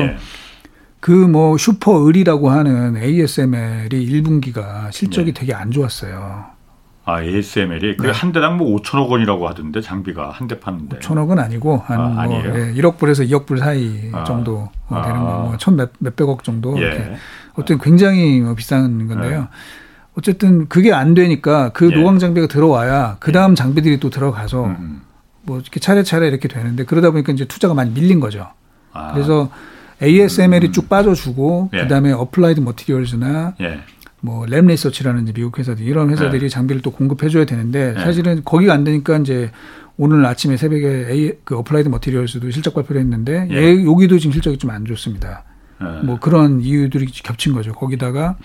그뭐 슈퍼 을이라고 하는 ASML이 1분기가 실적이 되게 안 좋았어요. 아, ASML이 그한 대당 뭐 5천억 원이라고 하던데 장비가 한 대 파는데. 5천억은 아니고 한 아, 뭐 예, 1억 불에서 2억 불 사이 아. 정도 아. 되는 거, 뭐천몇 몇백억 정도 예. 이렇게. 어떤 굉장히 뭐 비싼 건데요. 예. 어쨌든 그게 안 되니까 그 예. 노광 장비가 들어와야 그 다음 예. 장비들이 또 들어가서 음, 음. 뭐 이렇게 차례차례 이렇게 되는데 그러다 보니까 이제 투자가 많이 밀린 거죠. 아. 그래서 ASML이 음. 쭉 빠져주고 예. 그다음에 어플라이드 머티리얼즈나 예. 뭐 램 리서치라는 이제 미국 회사들 이런 회사들이 네. 장비를 또 공급해줘야 되는데 네. 사실은 거기가 안 되니까 이제 오늘 아침에 새벽에 A, 그 어플라이드 머티리얼스도 실적 발표를 했는데 예. 여기도 지금 실적이 좀 안 좋습니다. 네. 뭐 그런 이유들이 겹친 거죠. 거기다가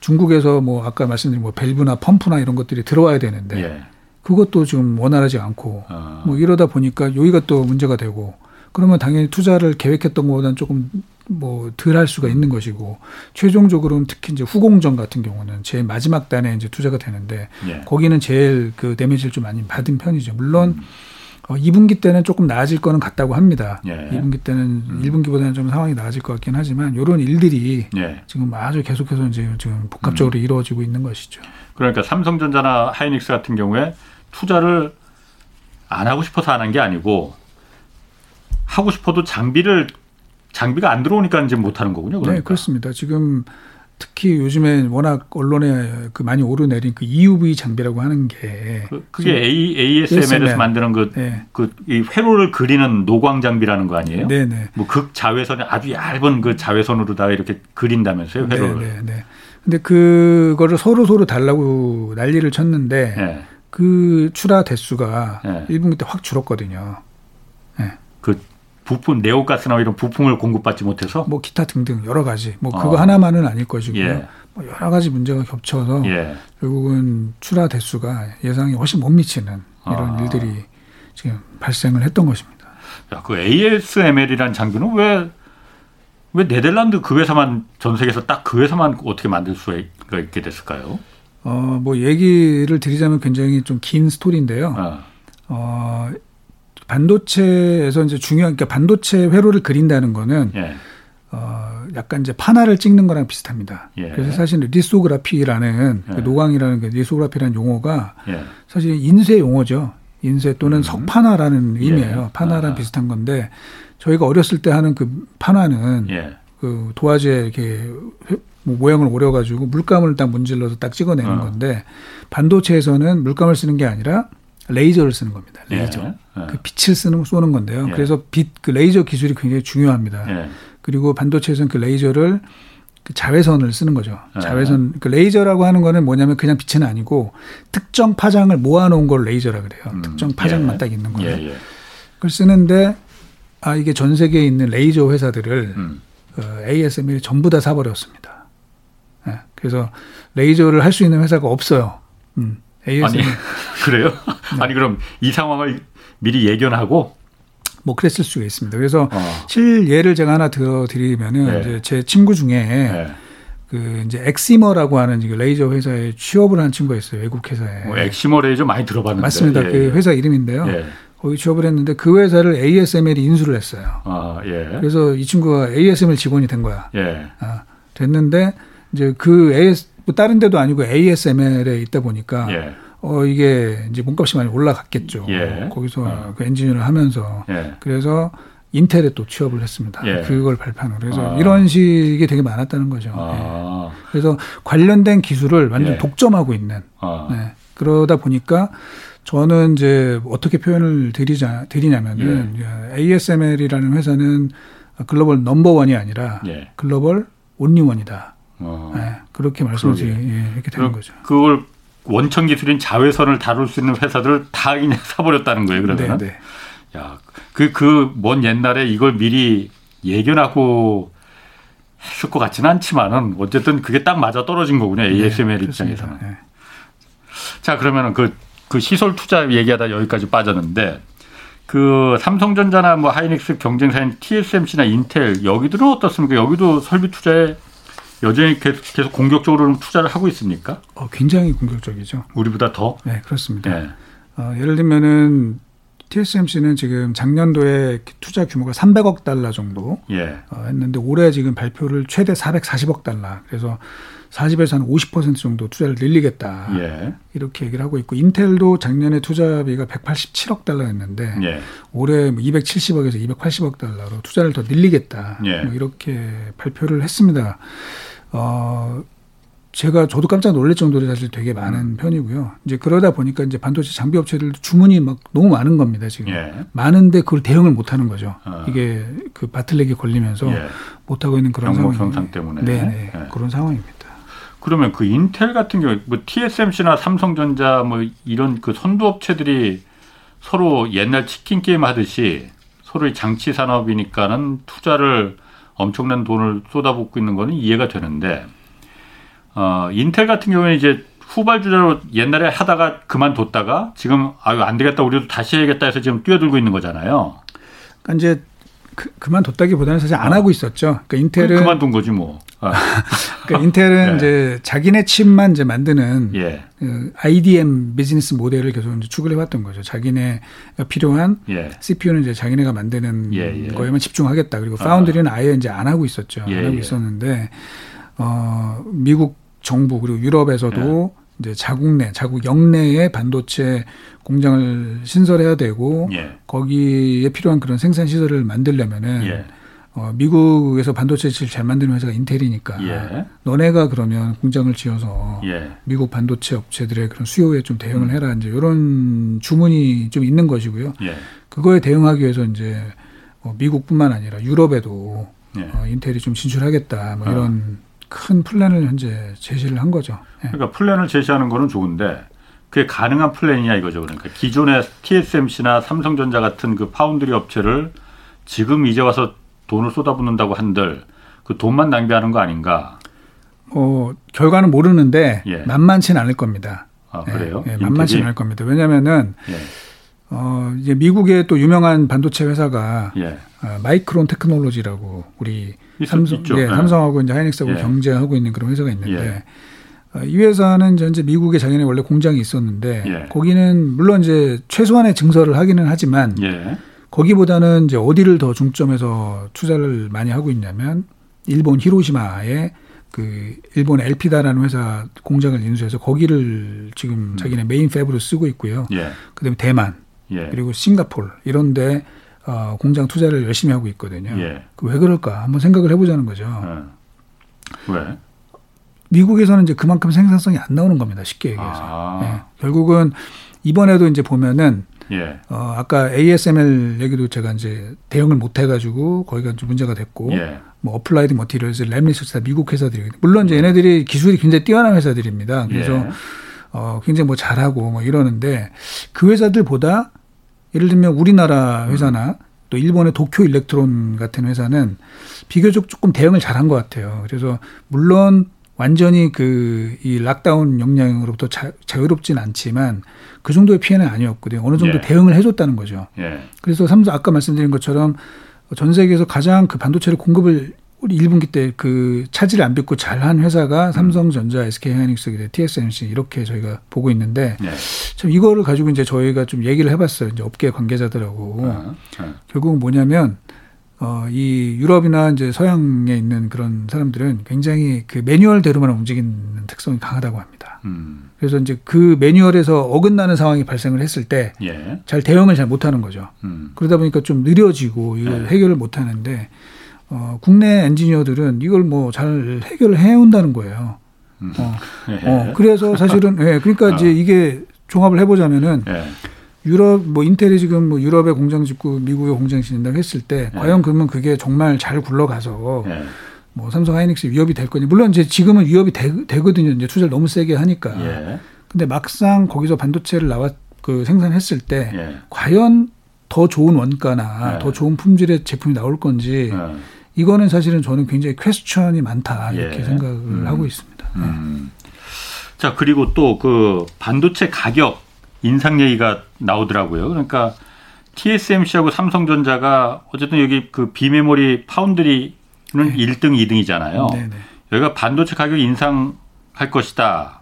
중국에서 뭐 아까 말씀드린 뭐 밸브나 펌프나 이런 것들이 들어와야 되는데 예. 그것도 지금 원활하지 않고 어. 뭐 이러다 보니까 여기가 또 문제가 되고 그러면 당연히 투자를 계획했던 것보다는 조금 뭐 덜 할 수가 있는 것이고 최종적으로는 특히 이제 후공정 같은 경우는 제일 마지막 단에 이제 투자가 되는데 예. 거기는 제일 그 데미지를 좀 많이 받은 편이죠. 물론 음. 어, 2분기 때는 조금 나아질 거는 같다고 합니다. 예. 2분기 때는 음. 1분기보다는 좀 상황이 나아질 것 같긴 하지만 이런 일들이 예. 지금 아주 계속해서 이제 지금 복합적으로 음. 이루어지고 있는 것이죠. 그러니까 삼성전자나 하이닉스 같은 경우에 투자를 안 하고 싶어서 안 한 게 아니고 하고 싶어도 장비를 장비가 안 들어오니까 이제 못 하는 거군요. 그러니까. 네, 그렇습니다. 지금 특히 요즘에 워낙 언론에 그 많이 오르내린 그 EUV 장비라고 하는 게 그, 게 A, ASML에서 만드는 그, 네. 그, 이 회로를 그리는 노광 장비라는 거 아니에요? 네네. 네. 뭐 극자외선에 아주 얇은 그 자외선으로다가 이렇게 그린다면서요, 회로를. 네네. 네. 근데 그거를 서로 서로 달라고 난리를 쳤는데 네. 그 출하 대수가 네. 1분기 때 확 줄었거든요. 네. 그 부품 네오가스나 이런 부품을 공급받지 못해서 뭐 기타 등등 여러 가지 뭐 그거 어. 하나만은 아닐 것이고요. 예. 뭐 여러 가지 문제가 겹쳐서 예. 결국은 출하 대수가 예상이 훨씬 못 미치는 이런 아. 일들이 지금 발생을 했던 것입니다. 야, 그 ASML이라는 장비는 왜, 왜 네덜란드 그 회사만 전 세계에서 딱 그 회사만 어떻게 만들 수가 있게 됐을까요? 어, 뭐 얘기를 드리자면 굉장히 좀 긴 스토리인데요. 아. 어, 반도체에서 이제 중요한 그러니까 반도체 회로를 그린다는 거는 예. 어 약간 이제 판화를 찍는 거랑 비슷합니다. 예. 그래서 사실 리소그라피라는 예. 그 노광이라는 그 리소그라피라는 용어가 예. 사실 인쇄 용어죠. 인쇄 또는 음. 석판화라는 예. 의미예요. 판화랑 아. 비슷한 건데 저희가 어렸을 때 하는 그 판화는 예. 그 도화지에 이렇게 뭐 모양을 오려가지고 물감을 딱 문질러서 딱 찍어내는 어. 건데 반도체에서는 물감을 쓰는 게 아니라 레이저를 쓰는 겁니다. 레이저. 예. 예. 그 빛을 쓰는 쏘는 건데요. 예. 그래서 빛 그 레이저 기술이 굉장히 중요합니다. 예. 그리고 반도체에서는 그 레이저를 그 자외선을 쓰는 거죠. 예. 자외선 그 레이저라고 하는 거는 뭐냐면 그냥 빛은 아니고 특정 파장을 모아놓은 걸 레이저라 그래요. 음. 특정 파장만 예. 딱 있는 거예요. 그걸 쓰는데 아 이게 전 세계에 있는 레이저 회사들을 음. 그 ASML이 전부 다 사버렸습니다. 네. 그래서 레이저를 할 수 있는 회사가 없어요. 음. ASM 아니 그래요? 네. 아니 그럼 이 상황을 미리 예견하고 뭐 그랬을 수가 있습니다. 그래서 어. 실예를 제가 하나 들어드리면은 네. 이제 제 친구 중에 네. 그 이제 엑시머라고 하는 레이저 회사에 취업을 한 친구가 있어요. 외국 회사에. 뭐 엑시머 레이저 많이 들어봤는데. 맞습니다. 예, 그 예. 회사 이름인데요. 예. 거기 취업을 했는데 그 회사를 ASML이 인수를 했어요. 아, 예. 그래서 이 친구가 ASML 직원이 된 거야. 예. 아, 됐는데 이제 그 AS 뭐 다른 데도 아니고 ASML에 있다 보니까 예. 어 이게 이제 몸값이 많이 올라갔겠죠. 예. 거기서 어. 그 엔지니어를 하면서 예. 그래서 인텔에 또 취업을 했습니다. 예. 그걸 발판으로 그래서 아. 이런 식이 되게 많았다는 거죠. 아. 예. 그래서 관련된 기술을 완전 히 예. 독점하고 있는. 아. 네. 그러다 보니까 저는 이제 어떻게 표현을 드리자 드리냐면은 예. ASML이라는 회사는 글로벌 넘버원이 아니라 글로벌 온리원이다. 어. 네. 그렇게 말씀을 예, 이렇게 되는 거죠. 그걸 원천 기술인 자외선을 다룰 수 있는 회사들을 다 그냥 사버렸다는 거예요. 그러면. 네, 네. 야, 그, 그, 먼 옛날에 이걸 미리 예견하고 했을 것 같지는 않지만은 어쨌든 그게 딱 맞아 떨어진 거군요. ASML 네, 입장에서는. 네. 자, 그러면은 그, 그 시설 투자 얘기하다 여기까지 빠졌는데 그 삼성전자나 뭐 하이닉스 경쟁사인 TSMC나 인텔 여기들은 어떻습니까? 여기도 설비 투자에 여전히 계속 공격적으로 투자를 하고 있습니까? 어, 굉장히 공격적이죠. 우리보다 더? 네, 그렇습니다. 네. 어, 예를 들면은 TSMC는 지금 작년도에 투자 규모가 300억 달러 정도 예. 어, 했는데 올해 지금 발표를 최대 440억 달러. 그래서 40에서 한 50% 정도 투자를 늘리겠다. 예. 이렇게 얘기를 하고 있고 인텔도 작년에 투자비가 187억 달러였는데 예. 올해 270억에서 뭐 280억 달러로 투자를 더 늘리겠다. 예. 뭐 이렇게 발표를 했습니다. 어, 제가 저도 깜짝 놀랄 정도로 사실 되게 많은 음. 편이고요. 이제 그러다 보니까 이제 반도체 장비 업체들도 주문이 막 너무 많은 겁니다, 지금. 예. 많은데 그걸 대응을 못 하는 거죠. 어. 이게 그 바틀렉이 걸리면서 예. 못 하고 있는 그런 상황. 현상 때문에. 네, 네. 예. 그런 상황입니다. 그러면 그 인텔 같은 경우 뭐 TSMC나 삼성전자 뭐 이런 그 선두 업체들이 서로 옛날 치킨 게임 하듯이 서로의 장치 산업이니까는 투자를 엄청난 돈을 쏟아붓고 있는 거는 이해가 되는데 어, 인텔 같은 경우에 이제 후발주자로 옛날에 하다가 그만뒀다가 지금 아유 안 되겠다 우리도 다시 해야겠다 해서 지금 뛰어들고 있는 거잖아요. 그러니까 이제 그, 그만뒀다기보다는 사실 안 어. 하고 있었죠. 그러니까 인텔은 그만둔 거지 뭐. 아. 그러니까 인텔은 네. 이제 자기네 칩만 이제 만드는 예. 그 IDM 비즈니스 모델을 계속 이제 추구를 해왔던 거죠. 자기네가 필요한 예. CPU는 이제 자기네가 만드는 예, 예. 거에만 집중하겠다. 그리고 파운드리는 아. 예 이제 안 하고 있었죠. 안 예, 하고 있었는데 어 미국 정부 그리고 유럽에서도 이제 자국 내, 자국 영내에 반도체 공장을 신설해야 되고 예. 거기에 필요한 그런 생산 시설을 만들려면은 예. 어, 미국에서 반도체 칩을 잘 만드는 회사가 인텔이니까 예. 너네가 그러면 공장을 지어서 예. 미국 반도체 업체들의 그런 수요에 좀 대응을 음. 해라 이제 이런 주문이 좀 있는 것이고요. 예. 그거에 대응하기 위해서 이제 뭐 미국뿐만 아니라 유럽에도 예. 어, 인텔이 좀 진출하겠다 뭐 이런 어. 큰 플랜을 현재 제시를 한 거죠. 예. 그러니까 플랜을 제시하는 거는 좋은데 그게 가능한 플랜이냐 이거죠. 그러니까 기존의 TSMC나 삼성전자 같은 그 파운드리 업체를 지금 이제 와서 돈을 쏟아붓는다고 한들 그 돈만 낭비하는 거 아닌가? 어, 결과는 모르는데 예. 만만치는 않을 겁니다. 아, 그래요? 예, 예, 만만치는 않을 겁니다. 왜냐면은 예. 어, 이제 미국의 또 유명한 반도체 회사가 예. 어, 마이크론 테크놀로지라고 우리 있, 삼성, 예, 예, 삼성하고 이제 하이닉스하고 예. 경쟁하고 있는 그런 회사가 있는데 어, 이 회사는 이제 미국에 자기네 원래 공장이 있었는데 예. 거기는 물론 이제 최소한의 증설을 하기는 하지만 예. 거기보다는 이제 어디를 더 중점에서 투자를 많이 하고 있냐면 일본 히로시마에 그 일본 엘피다라는 회사 공장을 인수해서 거기를 지금 음. 자기네 메인 팹으로 쓰고 있고요. 예. 그다음에 대만 예. 그리고 싱가폴 이런데 어, 공장 투자를 열심히 하고 있거든요. 예. 그왜 그럴까 한번 생각을 해보자는 거죠. 예. 왜? 미국에서는 이제 그만큼 생산성이 안 나오는 겁니다. 쉽게 얘기해서. 아. 예. 결국은 이번에도 이제 보면은 예. 어, 아까 ASML 얘기도 제가 이제 대응을 못 해가지고 거기가 좀 문제가 됐고 예. 뭐 어플라이드 머티리얼스, 램리서치 다 미국 회사들이 물론 이제 얘네들이 기술이 굉장히 뛰어난 회사들입니다. 그래서 예. 어, 굉장히 뭐 잘하고 뭐 이러는데 그 회사들보다 예를 들면 우리나라 회사나 또 일본의 도쿄 일렉트론 같은 회사는 비교적 조금 대응을 잘한 것 같아요. 그래서 물론 완전히 그 이 락다운 역량으로부터 자, 자유롭진 않지만 그 정도의 피해는 아니었거든요. 어느 정도 예. 대응을 해줬다는 거죠. 예. 그래서 삼성 아까 말씀드린 것처럼 전 세계에서 가장 그 반도체를 공급을 우리 1분기 때 그 차질을 안 빚고 잘한 회사가 음. 삼성전자, SK하이닉스, TSMC 이렇게 저희가 보고 있는데 예. 참 이거를 가지고 이제 저희가 좀 얘기를 해봤어요. 이제 업계 관계자들하고 어, 어. 결국은 뭐냐면 어, 이 유럽이나 이제 서양에 있는 그런 사람들은 굉장히 그 매뉴얼대로만 움직이는 특성이 강하다고 합니다. 음. 그래서 이제 그 매뉴얼에서 어긋나는 상황이 발생을 했을 때잘 예. 대응을 잘 못하는 거죠. 음. 그러다 보니까 좀 느려지고 이걸 예. 해결을 못하는데 어, 국내 엔지니어들은 이걸 뭐 잘 해결을 해온다는 거예요. 음. 어, 예. 어, 그래서 사실은 예, 그러니까 이제 어. 이게 종합을 해보자면은. 예. 유럽 뭐 인텔이 지금 뭐 유럽에 공장 짓고 미국에 공장 짓는다고 했을 때 네. 과연 그러면 그게 정말 잘 굴러가서 네. 뭐 삼성 하이닉스 위협이 될 거니 물론 이제 지금은 위협이 되, 거든요 이제 투자를 너무 세게 하니까 예. 근데 막상 거기서 반도체를 나와 그 생산했을 때 예. 과연 더 좋은 원가나 예. 더 좋은 품질의 제품이 나올 건지 예. 이거는 사실은 저는 굉장히 퀘스천이 많다 이렇게 예. 생각을 음. 하고 있습니다. 음. 자 그리고 또 그 반도체 가격 인상 얘기가 나오더라고요. 그러니까 TSMC하고 삼성전자가 어쨌든 여기 그 비메모리 파운드리는 네. 1등, 2등이잖아요. 네네. 여기가 반도체 가격 인상할 것이다.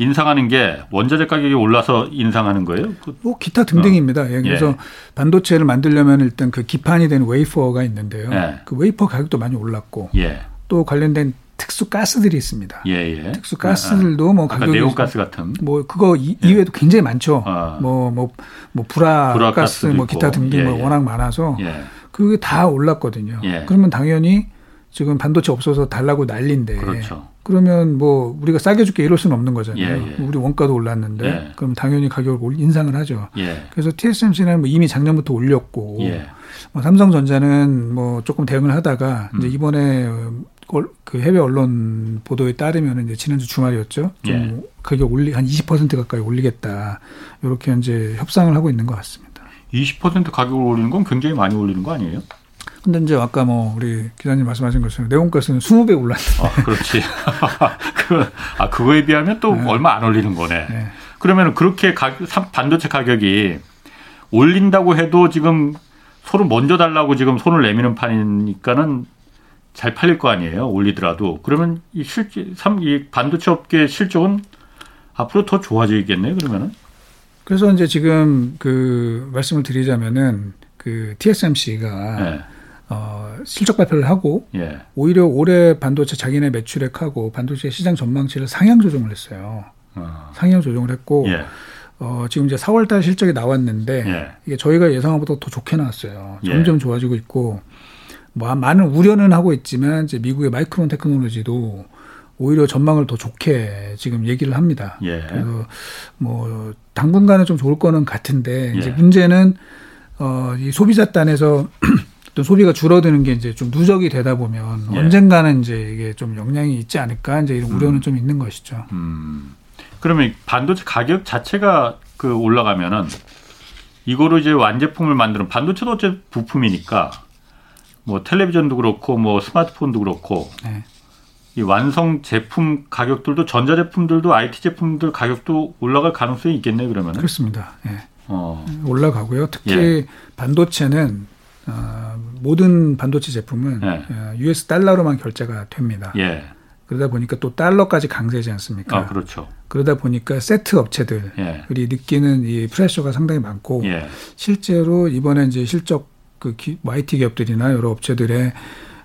인상하는 게 원자재 가격이 올라서 인상하는 거예요? 그 뭐 기타 등등입니다. 어. 예, 그래서 예. 반도체를 만들려면 일단 그 기판이 된 웨이퍼가 있는데요. 예. 그 웨이퍼 가격도 많이 올랐고 예. 또 관련된 특수 가스들이 있습니다. 예, 예. 특수 가스들도 뭐 가격이 네온 가스 같은 뭐 그거 이, 예. 외에도 굉장히 많죠. 뭐뭐뭐 뭐, 뭐 불화, 불화 가스 뭐 기타 등등 예, 뭐 예. 워낙 많아서 예. 그게 다 올랐거든요. 예. 그러면 당연히 지금 반도체 없어서 달라고 난리인데 그렇죠. 그러면 뭐 우리가 싸게 줄게 이럴 수는 없는 거잖아요. 우리 원가도 올랐는데 그럼 당연히 가격을 인상을 하죠. 그래서 TSMC는 뭐 이미 작년부터 올렸고 뭐 삼성전자는 뭐 조금 대응을 하다가 음. 이제 이번에 그 해외 언론 보도에 따르면 이제 지난주 주말이었죠. 좀 예. 가격 올리 한 20% 가까이 올리겠다. 이렇게 이제 협상을 하고 있는 것 같습니다. 20% 가격을 올리는 건 굉장히 많이 올리는 거 아니에요? 근데 이제 아까 뭐 우리 기자님 말씀하신 것처럼 네온가스는 20배 올랐는데. 아, 그렇지. 그, 아, 그거에 비하면 또 네. 얼마 안 올리는 거네. 네. 그러면 그렇게 가, 반도체 가격이 올린다고 해도 지금 서로 먼저 달라고 지금 손을 내미는 판이니까는 잘 팔릴 거 아니에요. 올리더라도. 그러면 이 실제, 삼, 이 반도체 업계 실적은 앞으로 더 좋아지겠네요, 그러면은. 그래서 이제 지금 그 말씀을 드리자면은 그 TSMC가 네. 어, 실적 발표를 하고 예. 오히려 올해 반도체 자기네 매출액하고 반도체 시장 전망치를 상향 조정을 했어요. 어. 상향 조정을 했고 예. 어, 지금 이제 4월달 실적이 나왔는데 예. 이게 저희가 예상한 것보다 더 좋게 나왔어요. 예. 점점 좋아지고 있고 뭐 많은 우려는 하고 있지만 이제 미국의 마이크론 테크놀로지도 오히려 전망을 더 좋게 지금 얘기를 합니다. 예. 그래서 뭐 당분간은 좀 좋을 거는 같은데 이제 예. 문제는 어, 이 소비자 단에서 또 소비가 줄어드는 게 이제 좀 누적이 되다 보면 예. 언젠가는 이제 이게 좀 영향이 있지 않을까 이제 이런 우려는 음. 좀 있는 것이죠. 음. 그러면 반도체 가격 자체가 그 올라가면은 이거로 이제 완제품을 만드는 반도체도 어째 부품이니까 뭐 텔레비전도 그렇고 뭐 스마트폰도 그렇고 네. 이 완성 제품 가격들도 전자 제품들도 IT 제품들 가격도 올라갈 가능성이 있겠네 그러면 그렇습니다. 예. 어. 올라가고요. 특히 예. 반도체는 어, 모든 반도체 제품은 예. US 어, 달러로만 결제가 됩니다. 예. 그러다 보니까 또 달러까지 강세지 않습니까? 아, 그렇죠. 그러다 보니까 세트 업체들이 예. 느끼는 이 프레셔가 상당히 많고 예. 실제로 이번에 이제 실적 그 IT 기업들이나 여러 업체들의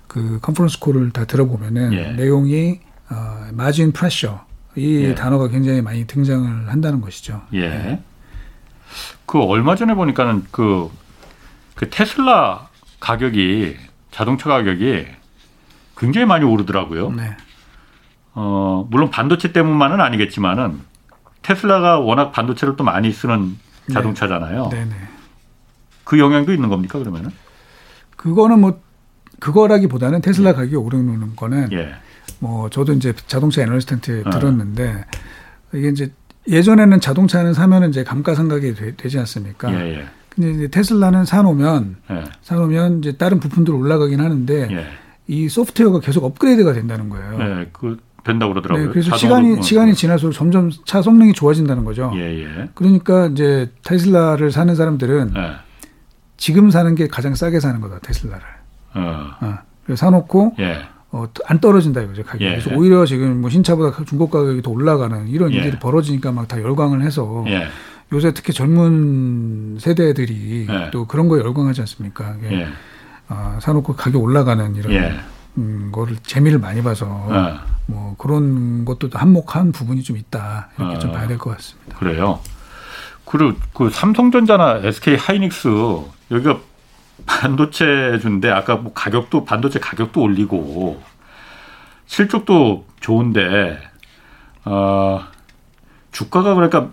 그 컨퍼런스 콜을 다 들어보면은 예. 내용이 어, 마진 프레셔 이 예. 단어가 굉장히 많이 등장을 한다는 것이죠. 예. 네. 그 얼마 전에 보니까는 그, 그 테슬라 가격이 자동차 가격이 굉장히 많이 오르더라고요. 네. 어, 물론 반도체 때문만은 아니겠지만은 테슬라가 워낙 반도체를 또 많이 쓰는 네. 자동차잖아요. 네. 그 영향도 있는 겁니까 그러면은? 그거는 뭐 그거라기보다는 테슬라 예. 가격이 오르는 거는 예. 뭐 저도 이제 자동차 애널리스트한테 어. 들었는데 이게 이제 예전에는 자동차는 사면은 이제 감가상각이 되, 지 않습니까? 예, 예. 근데 테슬라는 사놓으면 예. 사놓으면 이제 다른 부품들 올라가긴 하는데 예. 이 소프트웨어가 계속 업그레이드가 된다는 거예요. 네, 그 된다고 그러더라고요. 네, 그래서 시간이 어. 시간이 지날수록 점점 차 성능이 좋아진다는 거죠. 예, 예. 그러니까 이제 테슬라를 사는 사람들은 예. 지금 사는 게 가장 싸게 사는 거다 테슬라를. 어. 어. 그래서 사놓고 예. 어, 안 떨어진다 이거죠 가격이. 예. 그래서 오히려 지금 뭐 신차보다 중고 가격이 더 올라가는 이런 예. 일들이 벌어지니까 막 다 열광을 해서 예. 요새 특히 젊은 세대들이 예. 또 그런 거에 열광하지 않습니까? 예. 어, 사놓고 가격 올라가는 이런 예. 음, 거를 재미를 많이 봐서 어. 뭐 그런 것도 한몫한 부분이 좀 있다 이렇게 어. 좀 봐야 될 것 같습니다. 그래요. 그리고 그 삼성전자나 SK 하이닉스 여기가 반도체 준데 아까 뭐 가격도 반도체 가격도 올리고 실적도 좋은데 어 주가가 그러니까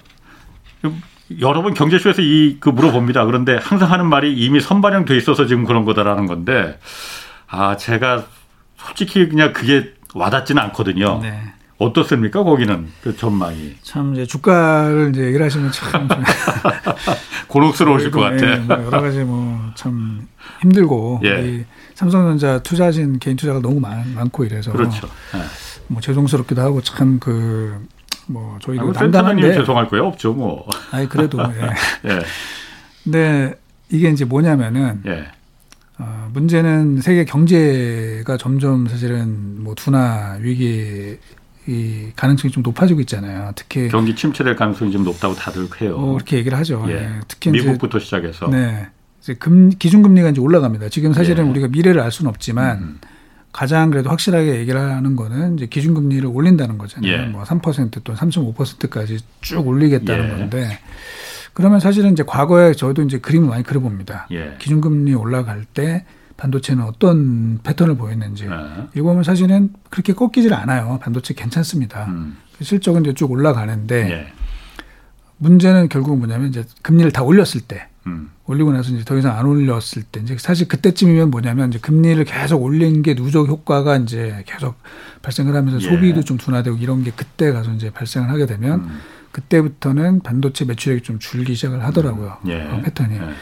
여러 번 경제쇼에서 이 그 물어봅니다. 그런데 항상 하는 말이 이미 선반영돼 있어서 지금 그런 거다라는 건데 아 제가 솔직히 그냥 그게 와닿지는 않거든요. 네. 어떻습니까? 거기는 그 전망이. 참 이제 주가를 이제 얘기를 하시면 참 곤혹스러우실 것 같아. 예, 뭐 여러 가지 뭐 참 힘들고 예. 삼성전자 투자진 개인 투자가 너무 많, 많고 이래서 그렇죠. 예. 뭐 죄송스럽기도 하고 참 그 뭐 저희도 아, 단단한데 죄송할 거예요 없죠 뭐. 아니 그래도 예. 예. 근데 이게 이제 뭐냐면은. 예. 어, 문제는 세계 경제가 점점 사실은 뭐 둔화 위기 이 가능성이 좀 높아지고 있잖아요. 특히 경기 침체될 가능성이 좀 높다고 다들 해요. 어, 그렇게 얘기를 하죠. 예. 네. 특히 미국부터 시작해서 네. 이제 금 기준금리가 이제 올라갑니다. 지금 사실은 예. 우리가 미래를 알 수는 없지만 음. 가장 그래도 확실하게 얘기를 하는 거는 이제 기준금리를 올린다는 거잖아요. 예. 뭐3% 또는 3.5%까지 쭉 올리겠다는 예. 건데 그러면 사실은 이제 과거에 저도 이제 그림을 많이 그려봅니다. 예. 기준금리 올라갈 때 반도체는 어떤 패턴을 보였는지 네. 이거 보면 사실은 그렇게 꺾이질 않아요. 반도체 괜찮습니다. 음. 실적은 이제 쭉 올라가는데 예. 문제는 결국 뭐냐면 이제 금리를 다 올렸을 때 음. 올리고 나서 이제 더 이상 안 올렸을 때 이제 사실 그때쯤이면 뭐냐면 이제 금리를 계속 올린 게 누적 효과가 이제 계속 발생을 하면서 예. 소비도 좀 둔화되고 이런 게 그때 가서 이제 발생을 하게 되면 음. 그때부터는 반도체 매출액이 좀 줄기 시작을 하더라고요. 음. 예. 그 패턴이. 예.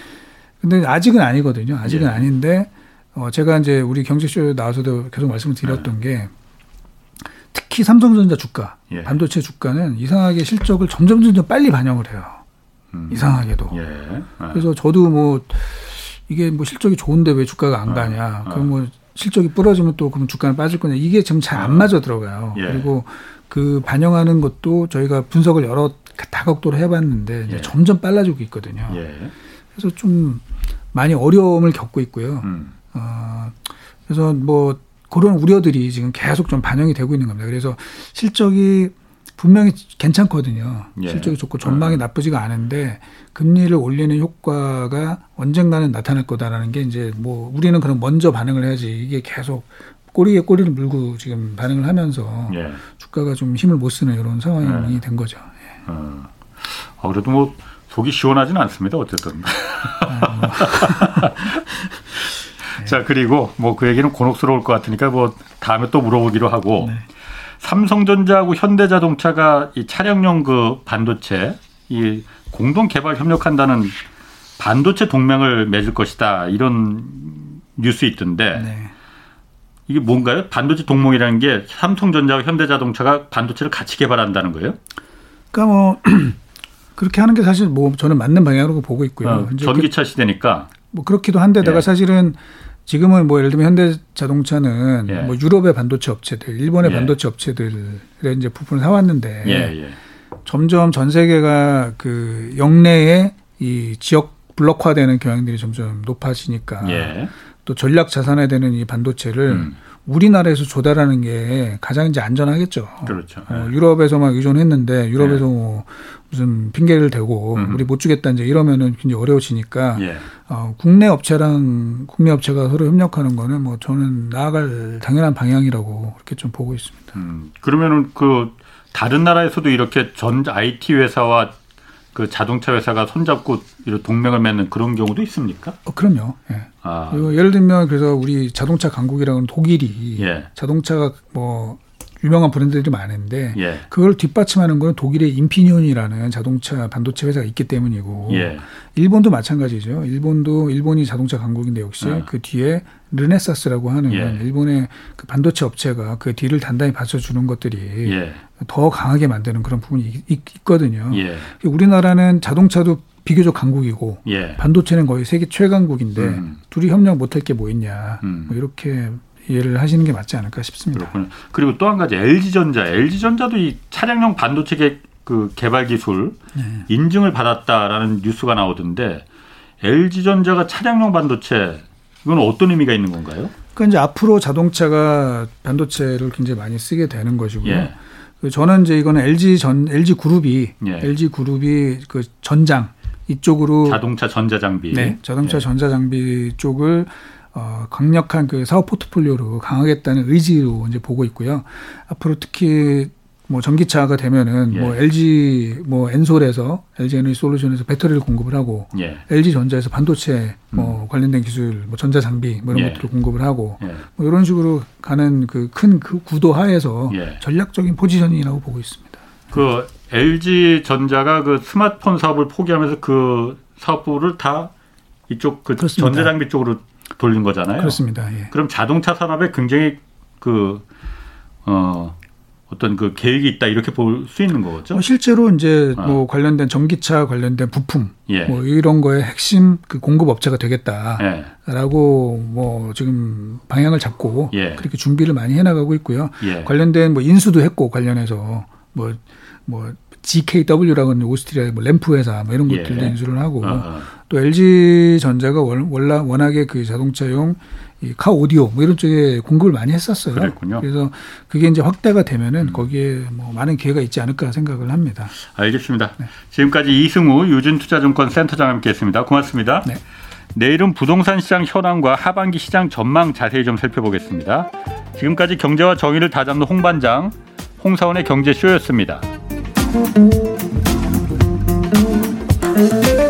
근데 아직은 아니거든요. 아직은 예. 아닌데 어, 제가 이제 우리 경제쇼 나와서도 계속 말씀을 드렸던 네. 게 특히 삼성전자 주가, 예. 반도체 주가는 이상하게 실적을 점점 점점 빨리 반영을 해요. 음. 이상하게도. 예. 아. 그래서 저도 뭐 이게 뭐 실적이 좋은데 왜 주가가 안 어, 가냐. 어. 그럼 뭐 실적이 부러지면 또 그럼 주가는 빠질 거냐. 이게 지금 잘안 어. 맞아 들어가요. 예. 그리고 그 반영하는 것도 저희가 분석을 여러 다각도로 해봤는데 예. 점점 빨라지고 있거든요. 예. 그래서 좀 많이 어려움을 겪고 있고요. 음. 어, 그래서 뭐 그런 우려들이 지금 계속 좀 반영이 되고 있는 겁니다. 그래서 실적이 분명히 괜찮거든요. 예. 실적이 좋고 전망이 어. 나쁘지가 않은데 금리를 올리는 효과가 언젠가는 나타날 거다라는 게 이제 뭐 우리는 그럼 먼저 반응을 해야지 이게 계속 꼬리에 꼬리를 물고 지금 반응을 하면서 예. 주가가 좀 힘을 못 쓰는 이런 상황이 예. 된 거죠. 예. 어. 아, 그래도 뭐 속이 시원하지는 않습니다. 어쨌든. 아, 뭐. 자 그리고 뭐 그 얘기는 곤혹스러울 것 같으니까 뭐 다음에 또 물어보기로 하고 네. 삼성전자하고 현대자동차가 이 차량용 그 반도체 이 공동 개발 협력한다는 반도체 동맹을 맺을 것이다 이런 뉴스 있던데 네. 이게 뭔가요? 반도체 동맹이라는 게 삼성전자와 현대자동차가 반도체를 같이 개발한다는 거예요? 그러니까 뭐 그렇게 하는 게 사실 뭐 저는 맞는 방향으로 보고 있고요. 어, 전기차 시대니까 뭐 그렇기도 한데다가 예. 사실은 지금은 뭐 예를 들면 현대자동차는 예. 뭐 유럽의 반도체 업체들, 일본의 예. 반도체 업체들의 이제 부품을 사왔는데 예, 예. 점점 전 세계가 그 영내에 이 지역 블록화되는 경향들이 점점 높아지니까 예. 또 전략 자산화되는 이 반도체를 음. 우리나라에서 조달하는 게 가장 이제 안전하겠죠. 그렇죠. 어, 네. 유럽에서만 의존했는데 유럽에서 네. 뭐 무슨 핑계를 대고 음. 우리 못 주겠다 이제 이러면은 굉장히 어려워지니까 예. 어, 국내 업체랑 국내 업체가 서로 협력하는 거는 뭐 저는 나아갈 당연한 방향이라고 그렇게 좀 보고 있습니다. 음. 그러면은 그 다른 나라에서도 이렇게 전 IT 회사와 그 자동차 회사가 손잡고 이런 동맹을 맺는 그런 경우도 있습니까? 어, 그럼요. 예. 아. 예를 들면 그래서 우리 자동차 강국이라는 독일이 예. 자동차가 뭐 유명한 브랜드들이 많은데 예. 그걸 뒷받침하는 건 독일의 인피니온이라는 자동차 반도체 회사가 있기 때문이고 예. 일본도 마찬가지죠. 일본도 일본이 자동차 강국인데 역시 어. 그 뒤에 르네사스라고 하는 예. 일본의 그 반도체 업체가 그 뒤를 단단히 받쳐주는 것들이 예. 더 강하게 만드는 그런 부분이 있, 거든요 예. 우리나라는 자동차도 비교적 강국이고 예. 반도체는 거의 세계 최강국인데 음. 둘이 협력 못할 게 뭐 있냐 음. 뭐 이렇게 이해를 하시는 게 맞지 않을까 싶습니다. 그렇군요. 그리고 또 한 가지 LG전자, LG전자도 이 차량용 반도체 개, 그 개발 기술 네. 인증을 받았다라는 뉴스가 나오던데 LG전자가 차량용 반도체 이건 어떤 의미가 있는 건가요? 그러니까 이제 앞으로 자동차가 반도체를 굉장히 많이 쓰게 되는 것이고요. 예. 그 저는 이제 이거는 LG 전 LG 그룹이 예. LG 그룹이 그 전장 이쪽으로 자동차 전자 장비, 네, 자동차 예. 전자 장비 쪽을 어, 강력한 그 사업 포트폴리오로 강하겠다는 의지로 이제 보고 있고요. 앞으로 특히 뭐 전기차가 되면은 예. 뭐 LG 뭐 엔솔에서 LG 에너지 솔루션에서 배터리를 공급을 하고 예. LG 전자에서 반도체 뭐 음. 관련된 기술 뭐 전자 장비 뭐 이런 예. 것들을 공급을 하고 예. 뭐 이런 식으로 가는 그 큰그 그 구도 하에서 예. 전략적인 포지션이라고 보고 있습니다. 그 LG 전자가 그 스마트폰 사업을 포기하면서 그 사업부를 다 이쪽 그 전자 장비 쪽으로 돌린 거잖아요. 그렇습니다. 예. 그럼 자동차 산업에 굉장히 그 어, 어떤 그 계획이 있다 이렇게 볼 수 있는 거죠. 뭐 실제로 이제 어. 뭐 관련된 전기차 관련된 부품 예. 뭐 이런 거에 핵심 그 공급 업체가 되겠다라고 예. 뭐 지금 방향을 잡고 예. 그렇게 준비를 많이 해나가고 있고요. 예. 관련된 뭐 인수도 했고 관련해서 뭐뭐 뭐 GKW라고 하는 오스트리아의 뭐 램프 회사 뭐 이런 것들도 예. 인수를 하고 어, 어. 또 LG 전자가 원라 워낙에 그 자동차용 이카 오디오 뭐 이런 쪽에 공급을 많이 했었어요. 그랬군요. 그래서 그게 이제 확대가 되면은 음. 거기에 뭐 많은 기회가 있지 않을까 생각을 합니다. 알겠습니다. 네. 지금까지 이승우 유진투자증권 센터장 함께했습니다. 고맙습니다. 네. 내일은 부동산 시장 현황과 하반기 시장 전망 자세히 좀 살펴보겠습니다. 지금까지 경제와 정의를 다잡는 홍반장 홍사원의 경제쇼였습니다. Thank you.